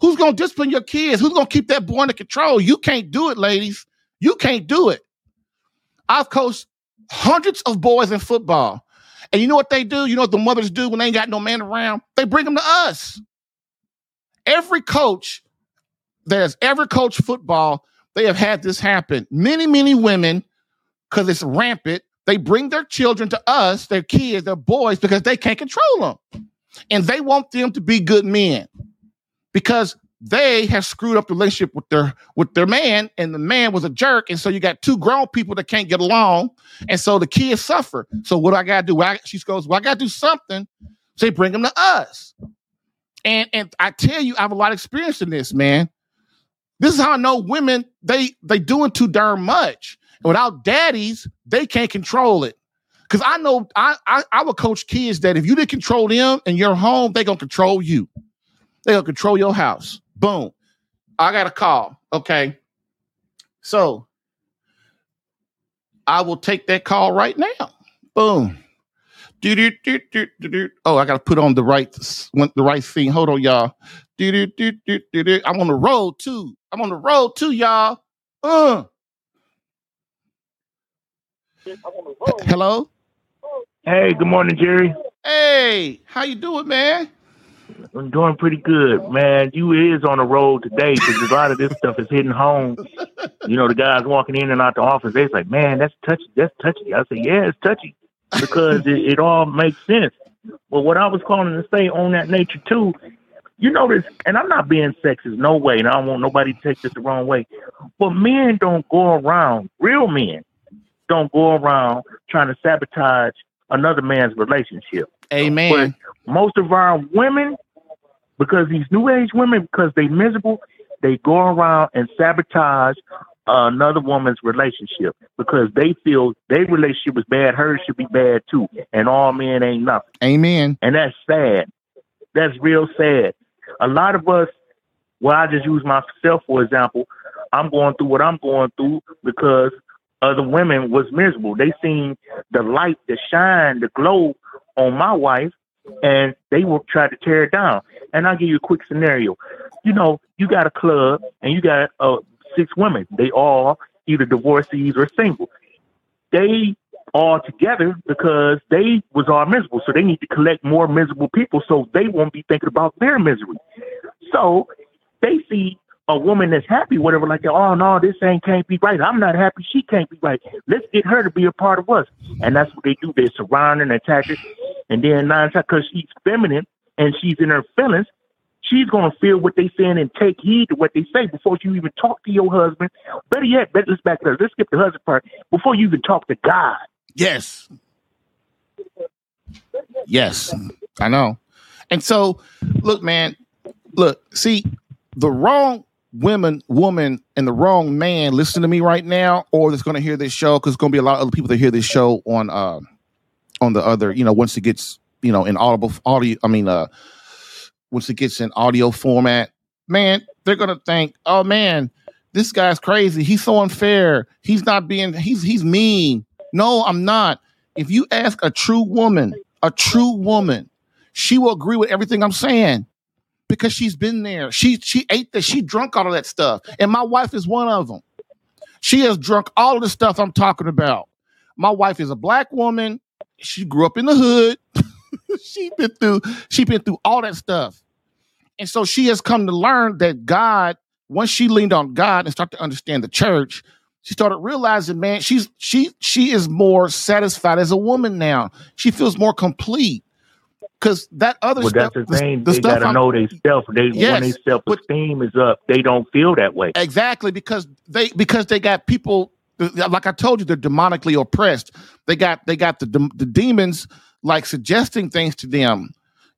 Who's going to discipline your kids? Who's going to keep that boy under control? You can't do it, ladies. You can't do it. I've coached hundreds of boys in football. And you know what they do? You know what the mothers do when they ain't got no man around? They bring them to us. Every coach there's ever coached football, they have had this happen. Many, many women, because it's rampant, they bring their children to us, their kids, their boys, because they can't control them. And they want them to be good men because they have screwed up the relationship with their with their man, and the man was a jerk, and so you got two grown people that can't get along, and so the kids suffer. So what do I gotta do? I, she goes, well, I gotta do something. So they bring them to us, and and I tell you, I have a lot of experience in this, man. This is how I know women they they doing too darn much. And without daddies, they can't control it. Cause I know I, I I would coach kids that if you didn't control them in your home, they gonna control you. They gonna control your house. Boom. I got a call. Okay. So I will take that call right now. Boom. Do, do, do, do, do, do. Oh, I got to put on the right the right thing. Hold on, y'all. Do, do, do, do, do, do. I'm on the road too. I'm on the road too, y'all. Uh. Hello. Hey, good morning, Jerry. Hey, how you doing, man? I'm doing pretty good, man. You is on the road today because a lot of this stuff is hitting home. You know, the guys walking in and out the office, they're like, "Man, that's touchy. That's touchy." I say, "Yeah, it's touchy because it, it all makes sense." But what I was calling to say on that nature too, you notice, and I'm not being sexist, no way, and I don't want nobody to take this the wrong way. But men don't go around, real men don't go around trying to sabotage another man's relationship. Amen. But most of our women, because these new age women, because they miserable, they go around and sabotage another woman's relationship because they feel their relationship is bad, hers should be bad too, and all men ain't nothing. Amen. And that's sad. That's real sad. A lot of us, well, I just use myself for example. I'm going through what I'm going through because other women was miserable. They seen the light, the shine, the glow on my wife, and they will try to tear it down. And I'll give you a quick scenario. You know, you got a club and you got uh, six women. They all either divorcees or single. They all together because they was all miserable. So they need to collect more miserable people so they won't be thinking about their misery. So they see a woman that's happy, whatever, like, oh no, this ain't can't be right. I'm not happy. She can't be right. Let's get her to be a part of us. And that's what they do. They surround and attack her. And then nine times, because she's feminine and she's in her feelings, she's gonna feel what they saying and take heed to what they say before you even talk to your husband. Better yet, better, let's back up. Let's skip the husband part before you even talk to God. Yes. Yes, I know. And so, look, man, look, see, the wrong women, woman, and the wrong man listen to me right now, or that's going to hear this show because it's going to be a lot of other people that hear this show on uh on the other, you know, once it gets you know in audible audio. I mean, uh, once it gets in audio format, man, they're going to think, oh man, this guy's crazy. He's so unfair. He's not being. He's he's mean. No, I'm not. If you ask a true woman, a true woman, she will agree with everything I'm saying because she's been there. She she ate that. She drunk all of that stuff, and my wife is one of them. She has drunk all of the stuff I'm talking about. My wife is a black woman. She grew up in the hood. she been through. She been through all that stuff, and so she has come to learn that God. Once she leaned on God and started to understand the church, she started realizing, man, she's she she is more satisfied as a woman now. She feels more complete because that other well, stuff, that's the thing. The they got to know they self. They yes, when their self esteem is up, they don't feel that way. Exactly because they because they got people uh, like I told you, they're demonically oppressed. They got they got the the demons like suggesting things to them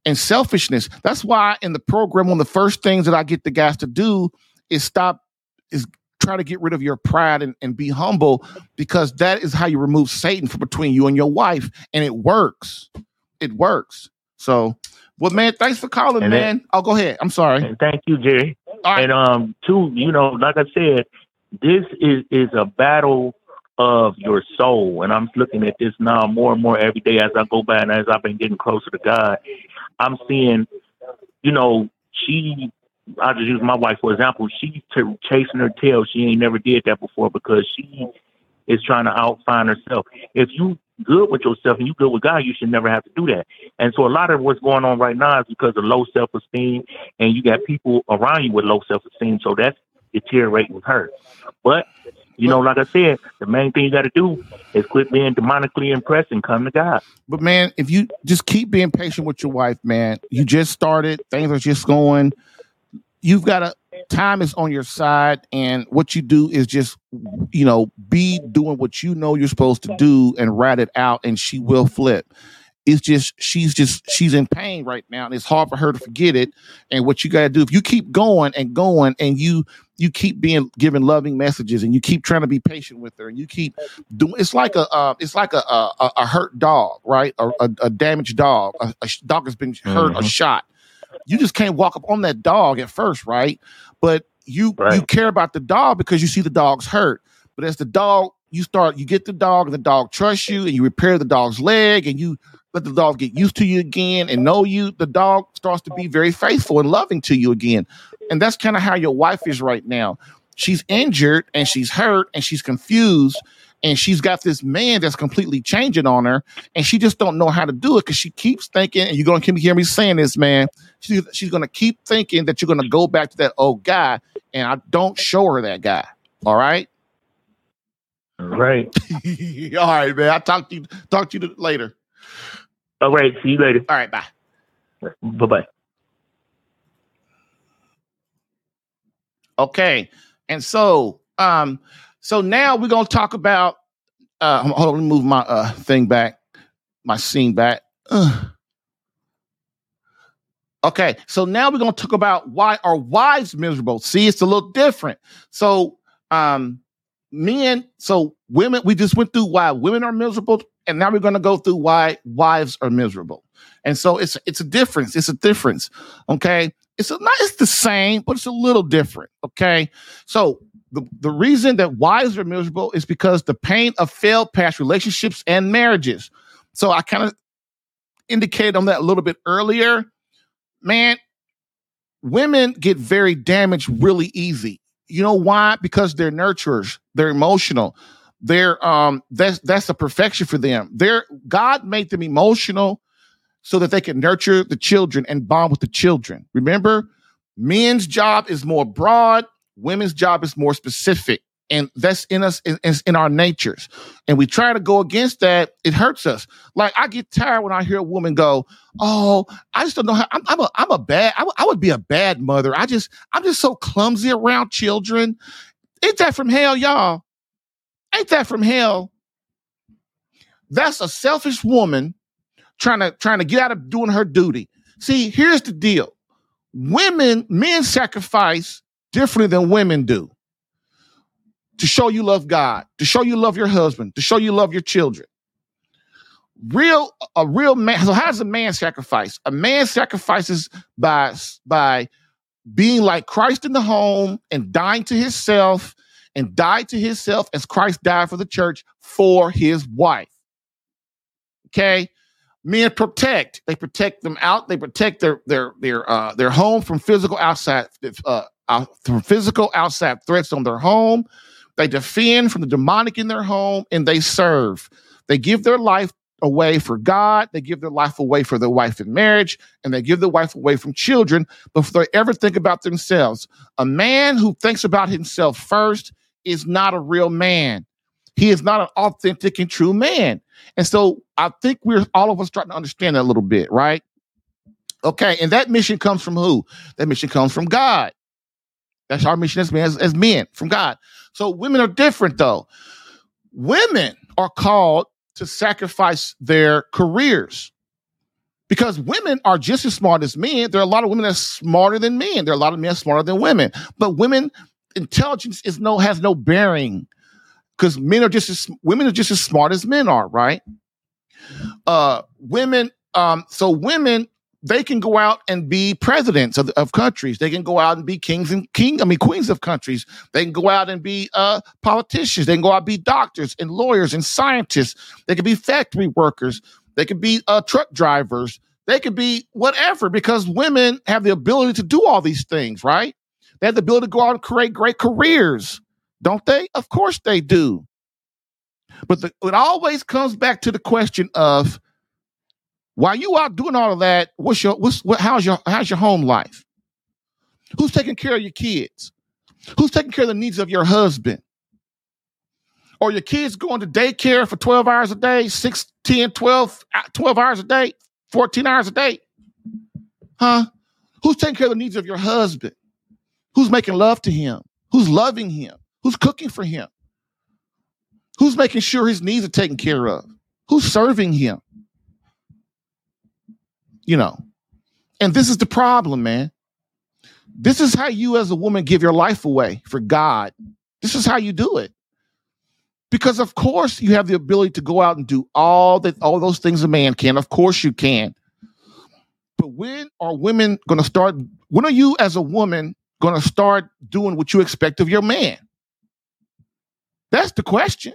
and selfishness. That's why in the program, one of the first things that I get the guys to do is stop is try to get rid of your pride and, and be humble because that is how you remove Satan from between you and your wife, and it works. It works. So, well, man, thanks for calling, and man. Then, oh, go ahead. I'm sorry. And thank you, Jerry. And um, two, you know, like I said, this is is a battle of your soul, and I'm looking at this now more and more every day as I go by, and as I've been getting closer to God, I'm seeing, you know, she. I just use my wife for example. She's t- chasing her tail. She ain't never did that before because she is trying to outfind herself. If you good with yourself and you good with God, you should never have to do that. And so a lot of what's going on right now is because of low self esteem and you got people around you with low self esteem. So that's deteriorating her. But you know, like I said, the main thing you got to do is quit being demonically impressed and come to God. But man, if you just keep being patient with your wife, man, you just started, things are just going. you've got to time is on your side and what you do is just you know be doing what you know you're supposed to do and rat it out and she will flip. It's just she's just she's in pain right now and it's hard for her to forget it. And what you got to do if you keep going and going and you you keep being giving loving messages and you keep trying to be patient with her and you keep doing it's like a uh, it's like a, a a hurt dog right? A, a, a damaged dog. A, a dog has been hurt Mhm. or shot you just can't walk up on that dog at first right? But you you care about the dog because you see the dog's hurt. But as the dog you start you get the dog and the dog trusts you and you repair the dog's leg and you let the dog get used to you again and know you the dog starts to be very faithful and loving to you again. And that's kind of how your wife is right now. She's injured and she's hurt and she's confused and she's got this man that's completely changing on her and she just don't know how to do it because she keeps thinking and you're going to hear me saying this man she, she's going to keep thinking that you're going to go back to that old guy and i don't show her that guy all right Right. all right man i'll talk to you talk to you later All right. See you later. all right bye Bye bye. Okay. And so um so now we're gonna talk about uh hold on, let me move my uh thing back, my scene back. Ugh. Okay, so now we're gonna talk about why are wives miserable. See, it's a little different. So um men, so women, we just went through why women are miserable, and now we're gonna go through why wives are miserable. And so it's it's a difference. It's a difference. Okay it's a, not it's the same, but it's a little different. Okay, so the the reason that wives are miserable is because the pain of failed past relationships and marriages. So I kind of indicated on that a little bit earlier. Man, women get very damaged really easy. You know why? Because they're nurturers. They're emotional. They're um that's that's a perfection for them. They're God made them emotional so that they can nurture the children and bond with the children. Remember, men's job is more broad, women's job is more specific. And that's in us, in, in- our natures. And we try to go against that, it hurts us. Like I get tired when I hear a woman go, Oh, I just don't know how I'm, I'm a I'm a bad, I would- I would be a bad mother. I just, I'm just so clumsy around children. Ain't that from hell, y'all? Ain't that from hell? That's a selfish woman trying to trying to get out of doing her duty. See, here's the deal. Women, men sacrifice differently than women do. To show you love God, to show you love your husband, to show you love your children. Real a real man. So how does a man sacrifice? A man sacrifices by by being like Christ in the home and dying to himself and died to himself as Christ died for the church for his wife. Okay? men protect they protect them out they protect their their their uh their home from physical outside uh from physical outside threats on their home they defend from the demonic in their home and they serve they give their life away for god they give their life away for their wife in marriage and they give their wife away from children before they ever think about themselves a man who thinks about himself first is not a real man he is not an authentic and true man and so I think we're all of us starting to understand that a little bit, right? Okay, and that mission comes from who? That mission comes from God. That's our mission as men, as, as men from God. So women are different though. Women are called to sacrifice their careers because women are just as smart as men. There are a lot of women that's smarter than men. There are a lot of men smarter than women. But women intelligence is no has no bearing because men are just as women are just as smart as men are, right? Uh, women, um, so women they can go out and be presidents of, of countries. They can go out and be kings and king. I mean, queens of countries. They can go out and be uh, politicians. They can go out and be doctors and lawyers and scientists. They can be factory workers. They can be uh, truck drivers. They could be whatever because women have the ability to do all these things, right? They have the ability to go out and create great careers, don't they? Of course they do. But the, it always comes back to the question of while you out doing all of that, what's your what's what how's your how's your home life? Who's taking care of your kids? Who's taking care of the needs of your husband? Or your kids going to daycare for 12 hours a day, 6, 10, 12, uh, 12 hours a day, 14 hours a day? Huh? Who's taking care of the needs of your husband? Who's making love to him? Who's loving him? Who's cooking for him? Who's making sure his needs are taken care of? Who's serving him? You know, and this is the problem, man. This is how you, as a woman, give your life away for God. This is how you do it. Because of course you have the ability to go out and do all that all those things a man can. Of course you can. But when are women going to start? When are you, as a woman, going to start doing what you expect of your man? That's the question.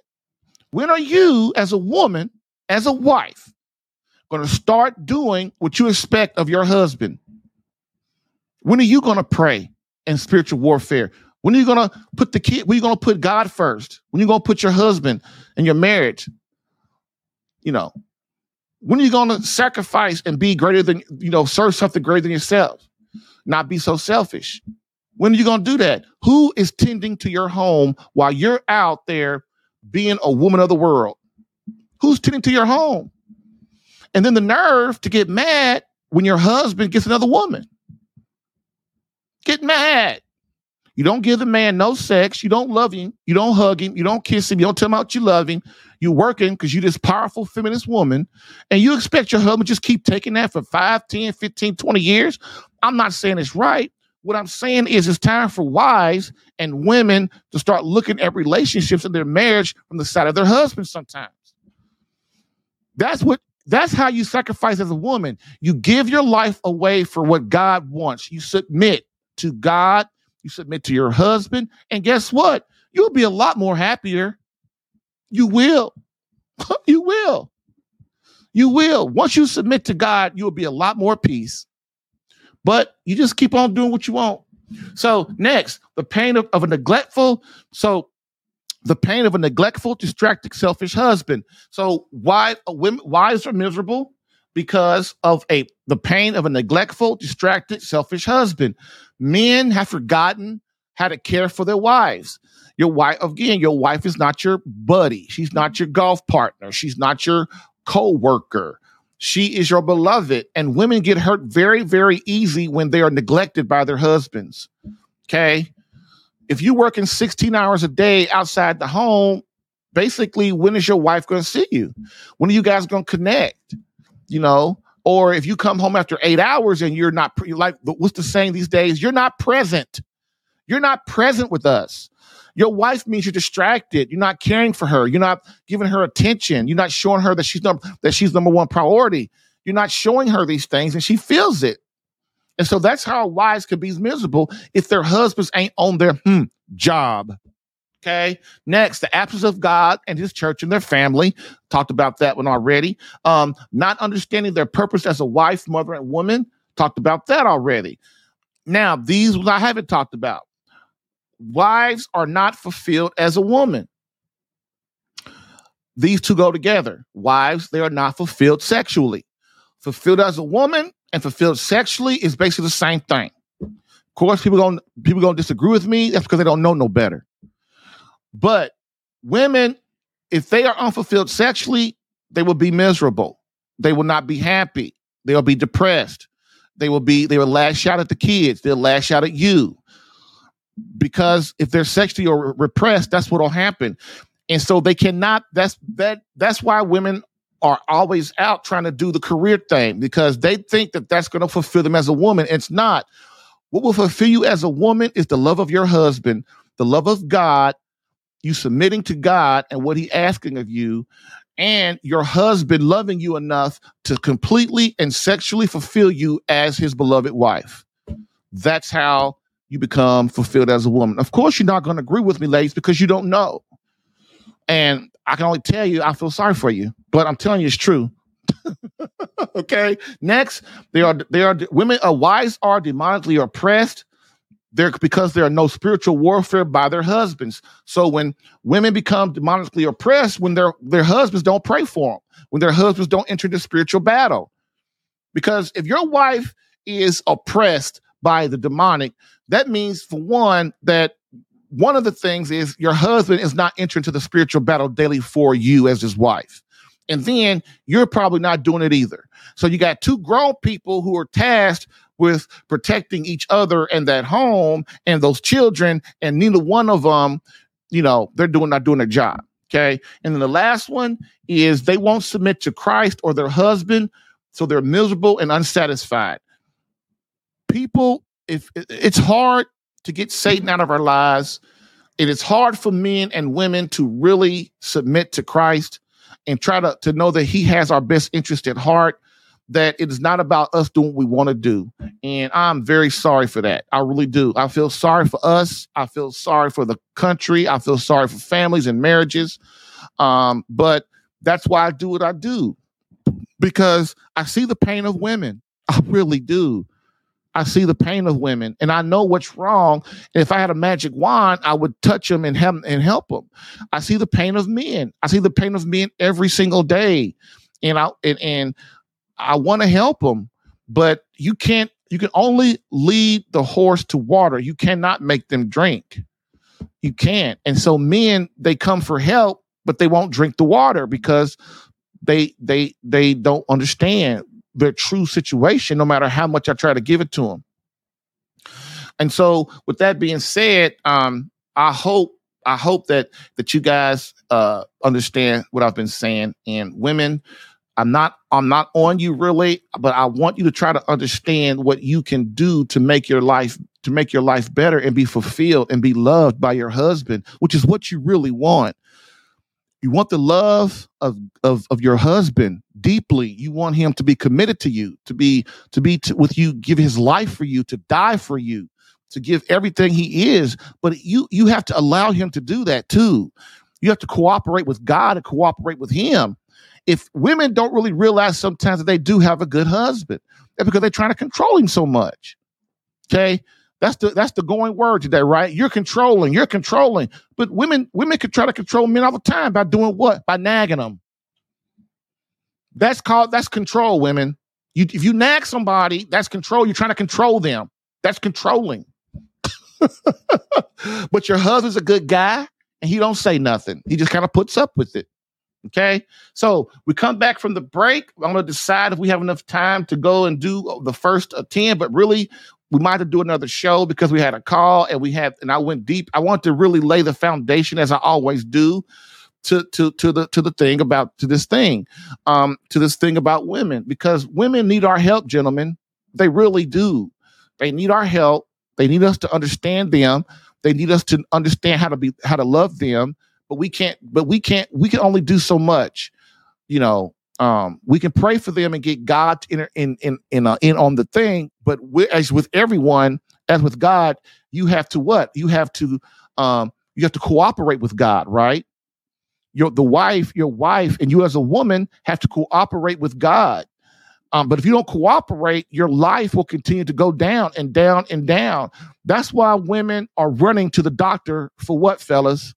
When are you, as a woman, as a wife, going to start doing what you expect of your husband? When are you going to pray in spiritual warfare? When are you going to put the kid? When are you going to put God first? When are you going to put your husband and your marriage? You know, when are you going to sacrifice and be greater than, you know, serve something greater than yourself? Not be so selfish. When are you going to do that? Who is tending to your home while you're out there being a woman of the world? Who's tending to your home? And then the nerve to get mad when your husband gets another woman. Get mad. You don't give the man no sex. You don't love him. You don't hug him. You don't kiss him. You don't tell him how you love him. You're working because you're this powerful feminist woman. And you expect your husband just keep taking that for 5, 10, 15, 20 years. I'm not saying it's right. What I'm saying is it's time for wives and women to start looking at relationships and their marriage from the side of their husband sometimes. That's what that's how you sacrifice as a woman. You give your life away for what God wants. You submit to God, you submit to your husband, and guess what? You'll be a lot more happier. You will. you will. You will. Once you submit to God, you'll be a lot more peace. But you just keep on doing what you want. So, next, the pain of, of a neglectful. So, the pain of a neglectful, distracted, selfish husband. So, why uh, women, wives are miserable because of a the pain of a neglectful, distracted, selfish husband. Men have forgotten how to care for their wives. Your wife, again, your wife is not your buddy. She's not your golf partner. She's not your co-worker. She is your beloved. And women get hurt very, very easy when they are neglected by their husbands. Okay. If you're working 16 hours a day outside the home, basically, when is your wife going to see you? When are you guys going to connect? You know, or if you come home after eight hours and you're not pre- like what's the saying these days? You're not present. You're not present with us. Your wife means you're distracted. You're not caring for her. You're not giving her attention. You're not showing her that she's number that she's number one priority. You're not showing her these things, and she feels it. And so that's how wives can be miserable if their husbands ain't on their hmm, job. Okay. Next, the absence of God and his church and their family. Talked about that one already. Um, not understanding their purpose as a wife, mother, and woman. Talked about that already. Now, these I haven't talked about. Wives are not fulfilled as a woman. These two go together. Wives, they are not fulfilled sexually. Fulfilled as a woman and fulfilled sexually is basically the same thing. Of course, people going people gonna disagree with me. That's because they don't know no better. But women, if they are unfulfilled sexually, they will be miserable. They will not be happy. They'll be depressed. They will be, they will lash out at the kids. They'll lash out at you. Because if they're sexually or repressed, that's what'll happen. And so they cannot, that's that that's why women are always out trying to do the career thing because they think that that's going to fulfill them as a woman. It's not. What will fulfill you as a woman is the love of your husband, the love of God, you submitting to God and what He asking of you, and your husband loving you enough to completely and sexually fulfill you as his beloved wife. That's how you become fulfilled as a woman. Of course, you're not going to agree with me, ladies, because you don't know. And I can only tell you, I feel sorry for you, but I'm telling you, it's true. okay. Next, they are they are women. Uh, wives are demonically oppressed there because there are no spiritual warfare by their husbands. So when women become demonically oppressed, when their their husbands don't pray for them, when their husbands don't enter the spiritual battle, because if your wife is oppressed by the demonic, that means for one that one of the things is your husband is not entering to the spiritual battle daily for you as his wife. And then you're probably not doing it either. So you got two grown people who are tasked with protecting each other and that home and those children, and neither one of them, you know, they're doing not doing their job. Okay. And then the last one is they won't submit to Christ or their husband, so they're miserable and unsatisfied. People, if it's hard to get Satan out of our lives, it is hard for men and women to really submit to Christ and try to, to know that he has our best interest at heart that it is not about us doing what we want to do. And I'm very sorry for that. I really do. I feel sorry for us. I feel sorry for the country. I feel sorry for families and marriages. Um, but that's why I do what I do because I see the pain of women. I really do. I see the pain of women and I know what's wrong. If I had a magic wand, I would touch them and help and help them. I see the pain of men. I see the pain of men every single day. And I and, and I want to help them, but you can't you can only lead the horse to water. You cannot make them drink. You can't. And so men they come for help, but they won't drink the water because they they they don't understand their true situation, no matter how much I try to give it to them. And so, with that being said, um, I hope I hope that that you guys uh, understand what I've been saying. And women, I'm not I'm not on you really, but I want you to try to understand what you can do to make your life to make your life better and be fulfilled and be loved by your husband, which is what you really want. You want the love of, of, of your husband deeply. You want him to be committed to you, to be, to be with you, give his life for you, to die for you, to give everything he is. But you, you have to allow him to do that too. You have to cooperate with God and cooperate with him. If women don't really realize sometimes that they do have a good husband, that's because they're trying to control him so much. Okay. That's the that's the going word today, right? You're controlling, you're controlling. But women women can try to control men all the time by doing what? By nagging them. That's called that's control, women. You if you nag somebody, that's control. You're trying to control them. That's controlling. but your husband's a good guy and he don't say nothing. He just kind of puts up with it. Okay. So we come back from the break. I'm going to decide if we have enough time to go and do the first 10, but really we might have to do another show because we had a call and we had and I went deep. I want to really lay the foundation as I always do to to to the to the thing about to this thing, um, to this thing about women because women need our help, gentlemen. They really do. They need our help. They need us to understand them. They need us to understand how to be how to love them. But we can't. But we can't. We can only do so much. You know, um, we can pray for them and get God in in in in, uh, in on the thing. But as with everyone, as with God, you have to what? You have to um, you have to cooperate with God, right? Your the wife, your wife, and you as a woman have to cooperate with God. Um, but if you don't cooperate, your life will continue to go down and down and down. That's why women are running to the doctor for what, fellas?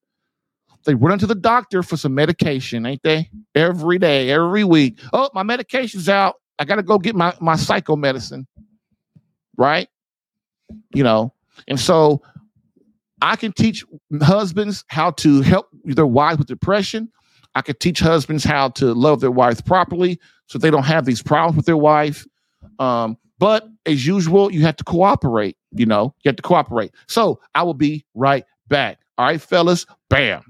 They run into the doctor for some medication, ain't they? Every day, every week. Oh, my medication's out. I got to go get my, my psycho medicine. Right? You know, and so I can teach husbands how to help their wives with depression. I can teach husbands how to love their wives properly so they don't have these problems with their wife. Um, but as usual, you have to cooperate. You know, you have to cooperate. So I will be right back. All right, fellas, bam.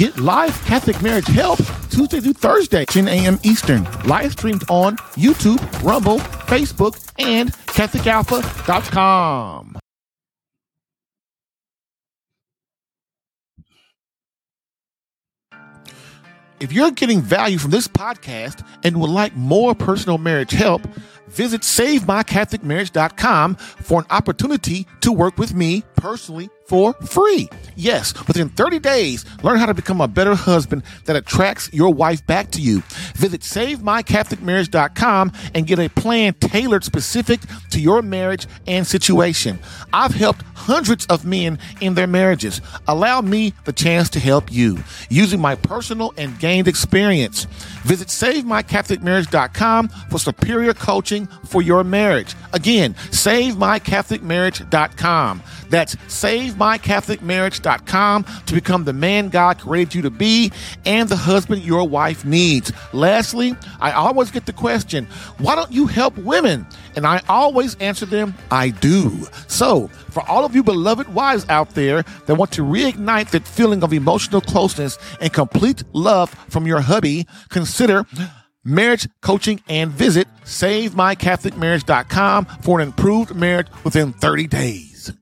Get live Catholic marriage help Tuesday through Thursday, 10 a.m. Eastern. Live streamed on YouTube, Rumble, Facebook, and CatholicAlpha.com. If you're getting value from this podcast and would like more personal marriage help, visit SaveMyCatholicMarriage.com for an opportunity to work with me personally for free. Yes, within 30 days, learn how to become a better husband that attracts your wife back to you. Visit SaveMyCatholicMarriage.com and get a plan tailored specific to your marriage and situation. I've helped hundreds of men in their marriages. Allow me the chance to help you using my personal and gained experience. Visit SaveMyCatholicMarriage.com for superior coaching coaching for your marriage. Again, savemycatholicmarriage.com. That's savemycatholicmarriage.com to become the man God created you to be and the husband your wife needs. Lastly, I always get the question, why don't you help women? And I always answer them, I do. So, for all of you beloved wives out there that want to reignite that feeling of emotional closeness and complete love from your hubby, consider marriage coaching and visit savemycatholicmarriage.com for an improved marriage within 30 days.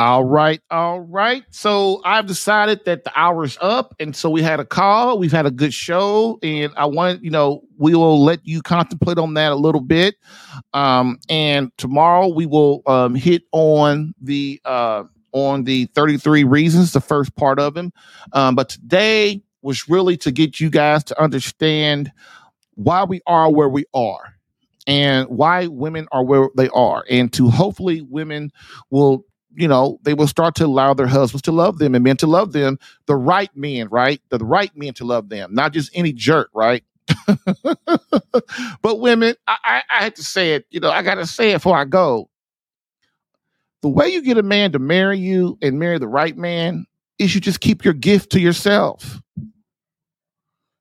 All right, all right. So I've decided that the hour is up, and so we had a call. We've had a good show, and I want you know we will let you contemplate on that a little bit. Um, and tomorrow we will um, hit on the uh, on the thirty three reasons, the first part of him. Um, but today was really to get you guys to understand why we are where we are and why women are where they are and to hopefully women will you know, they will start to allow their husbands to love them and men to love them, the right men, right? The, right men to love them, not just any jerk, right? but women, I, I, I had to say it, you know, I got to say it before I go. The way you get a man to marry you and marry the right man is you just keep your gift to yourself.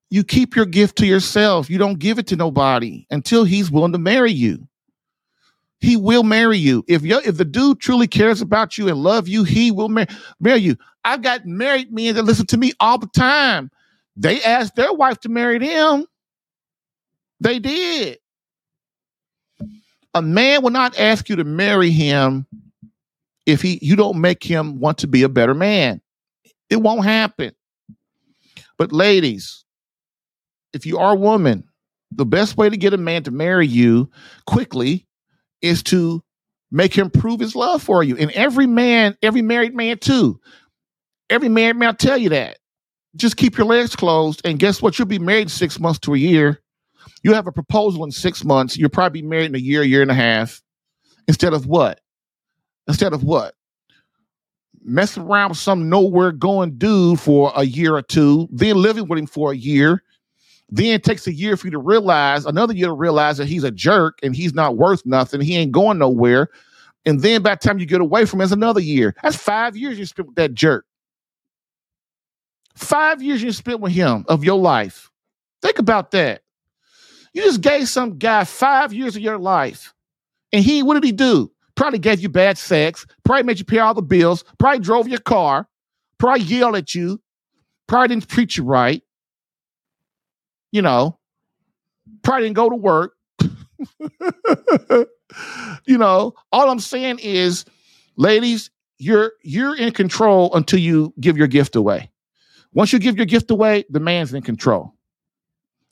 You keep your gift to yourself. You don't give it to nobody until he's willing to marry you he will marry you. If you if the dude truly cares about you and love you, he will mar- marry you. I've got married men that listen to me all the time. They asked their wife to marry them. They did. A man will not ask you to marry him if he you don't make him want to be a better man. It won't happen. But ladies, if you are a woman, the best way to get a man to marry you quickly is to make him prove his love for you. And every man, every married man too, every married man will tell you that. Just keep your legs closed, and guess what? You'll be married six months to a year. You have a proposal in six months. You'll probably be married in a year, year and a half. Instead of what? Instead of what? Messing around with some nowhere going dude for a year or two, then living with him for a year, then it takes a year for you to realize, another year to realize that he's a jerk and he's not worth nothing. He ain't going nowhere. And then by the time you get away from him, it's another year. That's five years you spent with that jerk. Five years you spent with him of your life. Think about that. You just gave some guy five years of your life. And he, what did he do? Probably gave you bad sex, probably made you pay all the bills, probably drove your car, probably yelled at you, probably didn't treat you right you know, probably didn't go to work. you know, all I'm saying is, ladies, you're you're in control until you give your gift away. Once you give your gift away, the man's in control.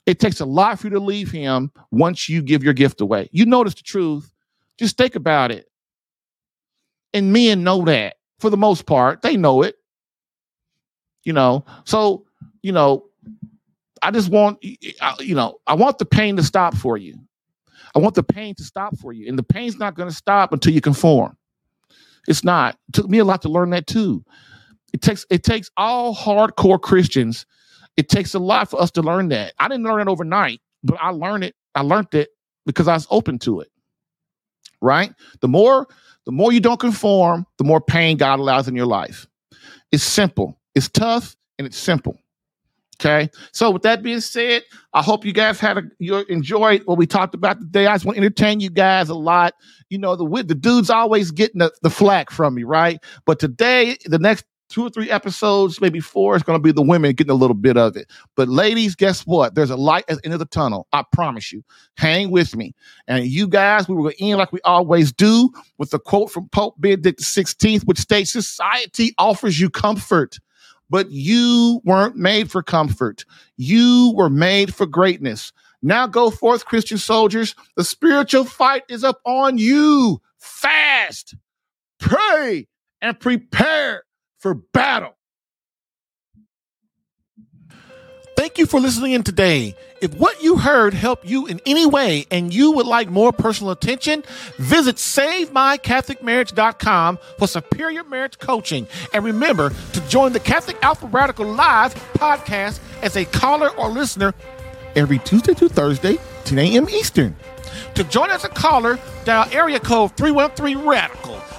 It takes a lot for you to leave him once you give your gift away. You notice the truth. Just think about it. And men know that for the most part. They know it. You know, so, you know, I just want, you know, I want the pain to stop for you. I want the pain to stop for you. And the pain's not going to stop until you conform. It's not. It took me a lot to learn that too. It takes it takes all hardcore Christians. It takes a lot for us to learn that. I didn't learn it overnight, but I learned it. I learned it because I was open to it. Right? The more the more you don't conform, the more pain God allows in your life. It's simple. It's tough and it's simple. Okay. So with that being said, I hope you guys had a you enjoyed what we talked about today. I just want to entertain you guys a lot. You know, the the dude's always getting the, the flack from me, right? But today, the next two or three episodes, maybe four, is going to be the women getting a little bit of it. But ladies, guess what? There's a light at the end of the tunnel. I promise you. Hang with me. And you guys, we will end like we always do with the quote from Pope Benedict XVI, which states society offers you comfort but you weren't made for comfort. You were made for greatness. Now go forth, Christian soldiers. The spiritual fight is up on you. Fast, pray, and prepare for battle. Thank you for listening in today. If what you heard helped you in any way and you would like more personal attention, visit SaveMyCatholicMarriage.com for superior marriage coaching. And remember to join the Catholic Alpha Radical Live podcast as a caller or listener every Tuesday to Thursday, 10 a.m. Eastern. To join as a caller, dial area code 313 Radical.